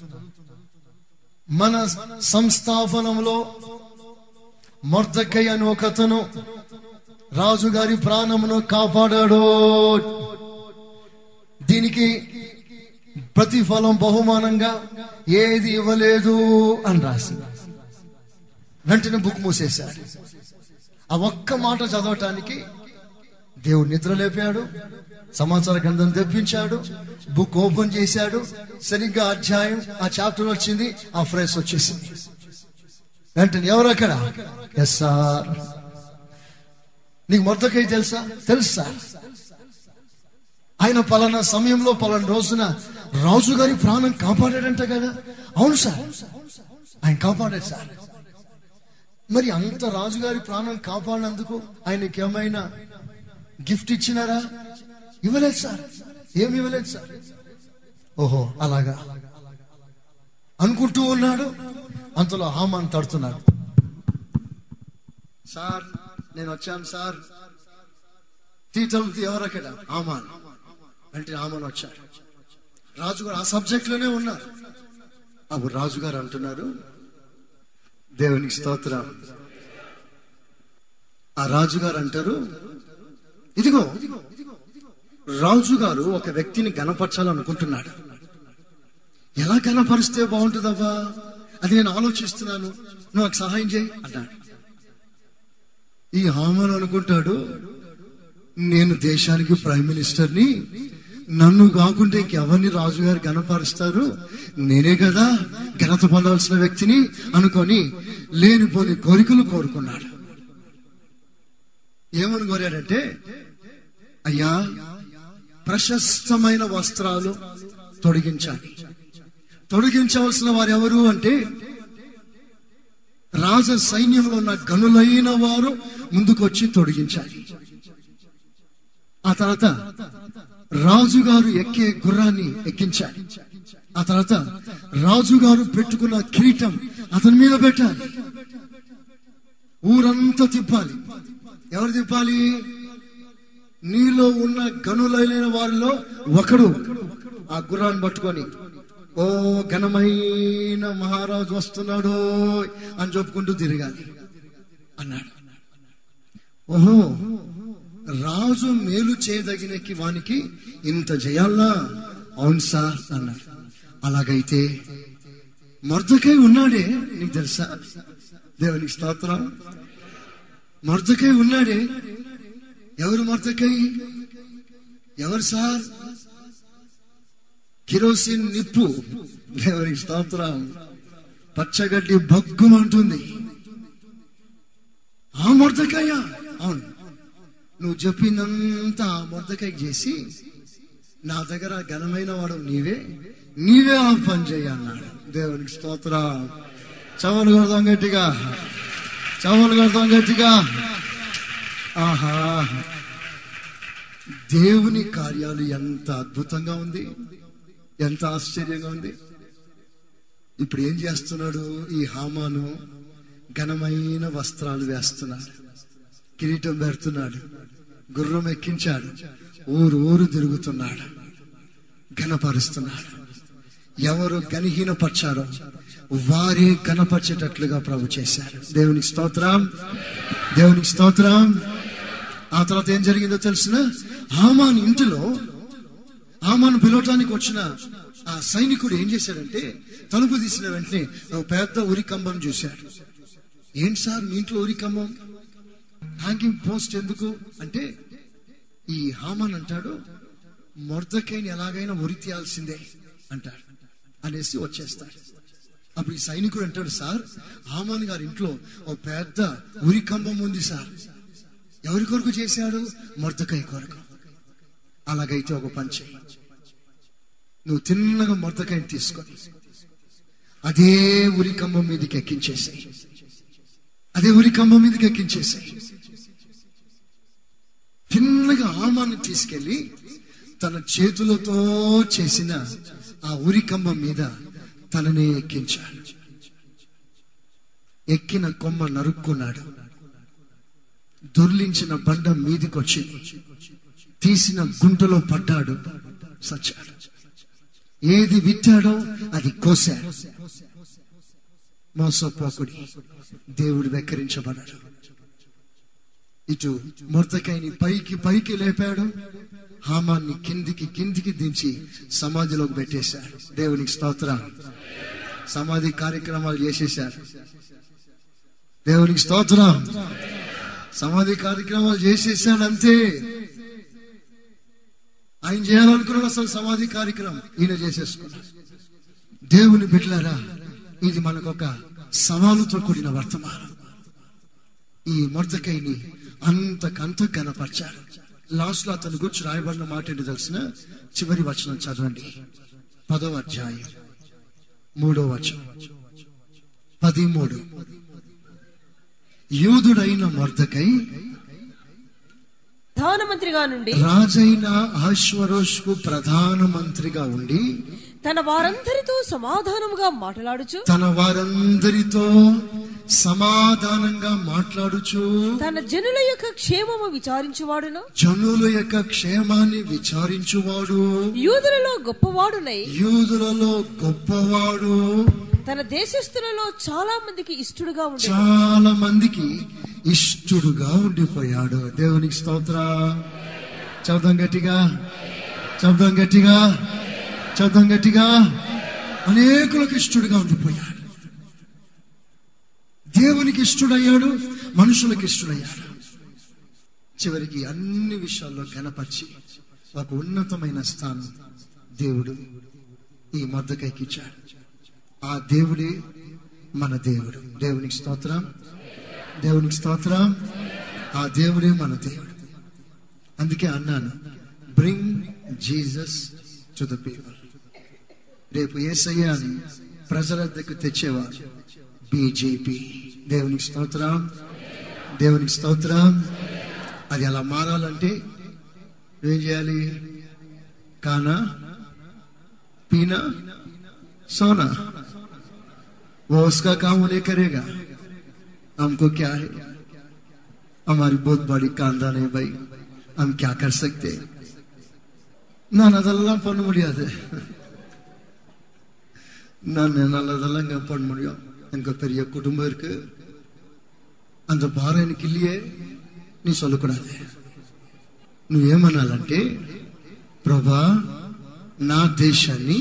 మన సంస్థాపనంలో మొర్దకై అని ఒకతను రాజుగారి ప్రాణమును కాపాడాడు. దీనికి ప్రతిఫలం బహుమానంగా ఏది ఇవ్వలేదు అని రాసి వెంటనే బుక్ మూసేశారు. ఆ ఒక్క మాట చదవటానికి దేవుడు నిద్ర లేపాడు సమాచార గ్రంథం తెప్పించాడు బుక్ ఓపెన్ చేశాడు సరిగ్గా అధ్యాయం ఆ చాప్టర్ వచ్చింది ఆ ఫ్రేస్ వచ్చేసింది. వెంటనే ఎవరు అక్కడ? ఎస్ సార్ నీకు మొత్తకై తెలుసా? తెలుసా? ఆయన పలానా సమయంలో పలానా రోజున రాజు గారి ప్రాణం కాపాడాడంట కదా? అవును సార్ ఆయన కాపాడాడు సార్ మరి అంత రాజుగారి ప్రాణం కాపాడినందుకు ఆయనకి ఏమైనా గిఫ్ట్ ఇచ్చినారా? ఇవ్వలేదు సార్. ఏమి ఇవ్వలేదు సార్. ఓహో అలాగా. అనుకుంటూ ఉన్నాడు. అంతలో హామాన్ తడుతున్నాడు. సార్ నేను వచ్చాను సార్. తీతలు ఎవరక్కడ? హామాన్. అంటే హామాన్ వచ్చాడు. రాజుగారు ఆ సబ్జెక్ట్లోనే ఉన్నారు. అప్పుడు రాజుగారు అంటున్నారు దేవునికి స్తోత్రం. ఆ రాజుగారు అంటారు ఇదిగో రాజుగారు ఒక వ్యక్తిని గణపరచాలనుకుంటున్నాడు. ఎలా గణపరిస్తే బాగుంటుందవ్వా? అది నేను ఆలోచిస్తున్నాను. నువ్వు నాకు సహాయం చేయి అన్నాడు ఈ హామన్ అనుకుంటాడు నేను దేశానికి ప్రైమ్ మినిస్టర్ని నన్ను కాకుండా ఇంకెవరిని రాజుగారు గణపరుస్తారు? నేనే కదా ఘనత పొందవలసిన వ్యక్తిని అనుకొని లేనిపోని కోరికలు కోరుకున్నాడు. ఏమని కోరాడంటే అయ్యా ప్రశస్తమైన వస్త్రాలు తొడిగించాలి. తొడిగించవలసిన వారు ఎవరు అంటే రాజ సైన్యంలో ఉన్న గనులైన వారు ముందుకొచ్చి తొడిగించాలి. ఆ తర్వాత రాజుగారు ఎక్కే గుర్రాన్ని ఎక్కించాలి. ఆ తర్వాత రాజుగారు పెట్టుకున్న కిరీటం అతని మీద పెట్టాలి. ఊరంతా తిప్పాలి. ఎవరు తిప్పాలి? నీలో ఉన్న గనులైన వారిలో ఒకడు. ఆ గుర్రాన్ని పట్టుకొని ఓ ఘనమైన మహారాజు వస్తున్నాడు అని చెప్పుకుంటూ తిరగాలి. అన్నాడు. ఓహో రాజు మేలు చేయదగినకి వానికి ఇంత జయాల్లా? అవును సార్ అన్నాడు. అలాగైతే మర్దకై ఉన్నాడే నీకు తెలుసా? దేవునికి స్తోత్రం. మర్దకై ఉన్నాడే ఎవరు మర్తకై ఎవరు సార్? కిరోసిన్ నిప్పు. దేవునికి స్తోత్రం. పచ్చగడ్డి భగ్గుమంటుంది ఆ మొర్దకాయ అవును. నువ్వు చెప్పినంత ఆ మొర్దకాయ చేసి నా దగ్గర ఘనమైన వాడు నీవే. నీవే ఆ పని చేయి అన్నాడు. దేవునికి స్తోత్ర. చవలు కొడదాం గట్టిగా. చవలు కొడదాం గట్టిగా. ఆహా. దేవుని కార్యాలు ఎంత అద్భుతంగా ఉంది. ఎంత ఆశ్చర్యంగా ఉంది. ఇప్పుడు ఏం చేస్తున్నాడు? ఈ హామాను ఘనమైన వస్త్రాలు వేస్తున్నాడు. కిరీటం పెడుతున్నాడు. గుర్రం ఎక్కించాడు. ఊరు ఊరు తిరుగుతున్నాడు. ఘనపరుస్తున్నాడు. ఎవరు గనిహీనపరిచారో వారే ఘనపరిచేటట్లుగా ప్రభు చేశారు. దేవునికి స్తోత్రం. దేవునికి స్తోత్రం. ఆ తర్వాత ఏం జరిగిందో తెలిసిన? హామాన్ ఇంటిలో ఆమాను పిలవటానికి వచ్చిన ఆ సైనికుడు ఏం చేశాడంటే తలుపు తీసిన వెంటనే ఒక పెద్ద ఉరికంబం చూశాడు. ఏంటి సార్ మీ ఇంట్లో ఉరికంబం హ్యాంగింగ్ పోస్ట్ ఎందుకు? అంటే ఈ హామాన్ అంటాడు మొర్దకైని ఎలాగైనా ఉరి తీయాల్సిందే అంటాడు. అనేసి వచ్చేస్తాడు. అప్పుడు ఈ సైనికుడు అంటాడు సార్ హామాన్ గారి ఇంట్లో ఓ పెద్ద ఉరికంబం ఉంది సార్. ఎవరి కొరకు చేశాడు? మొర్దకై కొరకు. అలాగైతే ఒక పని చేయి నువ్వు తిన్నగా మొర్దకాయని తీసుకొని అదే ఉరి కంబం మీదకి ఎక్కించేసాయి. అదే ఉరి కంబం మీదకి ఎక్కించేసాయి. తిన్నగా ఆమాన్ని తీసుకెళ్ళి తన చేతులతో చేసిన ఆ ఉరి కంబం మీద తననే ఎక్కించాడు. ఎక్కిన కొమ్మ నరుక్కున్నాడు. దొర్లించిన బండ మీదికి వచ్చి తీసిన గుంటలో పడ్డాడు సచ్చాడు ఏది విత్తాడో అది కోశాడు. మోసపోకుడి దేవుడు వెక్కరించబడ్డాడు. ఇటు మొరతకాయని పైకి పైకి లేపాడు. హామాన్ని కిందికి కిందికి దించి సమాధిలోకి పెట్టేశాడు. దేవునికి స్తోత్రం సమాధి కార్యక్రమాలు చేసేశారు దేవునికి స్తోత్రం సమాధి కార్యక్రమాలు చేసేసాడు అంతే ఆయన చేయాలనుకున్నాడు అసలు సమాధి కార్యక్రమం. ఈయన చేసేసుకున్నాడు. దేవుని బిడ్డలారా ఇది మనకొక సవాలుతో కూడిన వర్తమానం. ఈ మొర్దకైని అంతకంత కనపరిచారు లాస్ట్లో అతని గురించి రాయబడిన మాట ఏంటి తెలిసిన? చివరి వచనం చదవండి. పదవ అధ్యాయం. మూడో వచనం. పదిమూడు. యూదుడైన మొర్దకై ప్రధానమంత్రిగా నుండి రాజైన ఆశ్వరోష్కు ప్రధాన మంత్రిగా ఉండి తన వారందరితో సమాధానముగా మాట్లాడుచు. తన వారందరితో సమాధానంగా మాట్లాడుచు. తన జనుల యొక్క క్షేమము విచారించువాడును. జనుల యొక్క క్షేమాన్ని విచారించువాడు. యూదులలో గొప్పవాడునై. యూదులలో గొప్పవాడు. తన దేశస్థులలో చాలా మందికి ఇష్టడుగా ఉండే. చాలా మందికి ఇష్టడుగా ఉండిపోయాడు. దేవునికి స్తోత్ర. చదువు గట్టిగా. చదువు గట్టిగా. చదువు గట్టిగా. అనేకులకు ఇష్టడుగా ఉండిపోయాడు. దేవునికి ఇష్టడయ్యాడు మనుషులకు ఇష్టడయ్యాడు. చివరికి అన్ని విషయాల్లో కనపరిచి ఒక ఉన్నతమైన స్థానం దేవుడు ఈ మద్దకైకి ఇచ్చాడు. ఆ దేవుడే మన దేవుడు. దేవునికి స్తోత్రం. దేవునికి స్తోత్రం. ఆ దేవుడే మన దేవుడు. అందుకే అన్నాను bring Jesus to the people rape प्रजल बीजेपी देश स्तोत्र देश स्तोत्र अभी अला मारे काना पीना सोना वो उसका काम उन्हें करेगा हमको क्या है हमारी बहुत बड़ी कांदा है भाई हम क्या कर सकते ना ना तो पन्न मुड़िया நான் என்னால் அதெல்லாம் இங்க பண்ண முடியும் எனக்கு பெரிய குடும்பம் இருக்கு அந்த భారం எனக்கு இல்லையே நீ சொல்லக்கூடாது నువ్వేమనాలంటే ప్రభా నా దేశాన్ని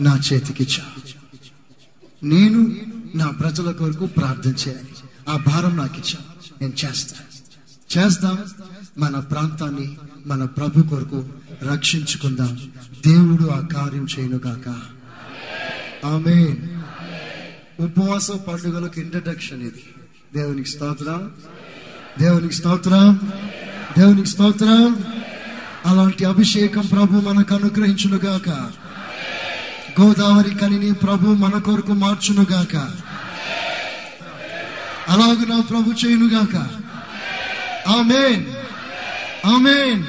నా చేతికిచ్చా నేను నా ప్రజల కొరకు ప్రార్థన చేయాలి ఆ భారం నాకు ఇచ్చా నేను చేస్తా చేద్దాం మన ప్రాంతాన్ని మన ప్రభు కొరకు రక్షించుకుందాం దేవుడు ఆ కార్యం చేయనుగాక ఆమె ఉపవాస పండుగలకు ఇంట్రడక్షన్ ఇది. దేవునికి స్తోత్రం. దేవునికి స్తోత్రం. దేవునికి స్తోత్రం. అలాంటి అభిషేకం ప్రభు మనకు అనుగ్రహించునుగాక. గోదావరి కనిని ప్రభు మన కొరకు మార్చునుగాక. అలాగే నా ప్రభు చేయునుగాక. ఆమెన్. ఆమెన్.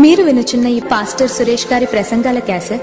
మీరు వినుచున్న ఈ పాస్టర్ సురేష్ గారి ప్రసంగాల క్యాసెట్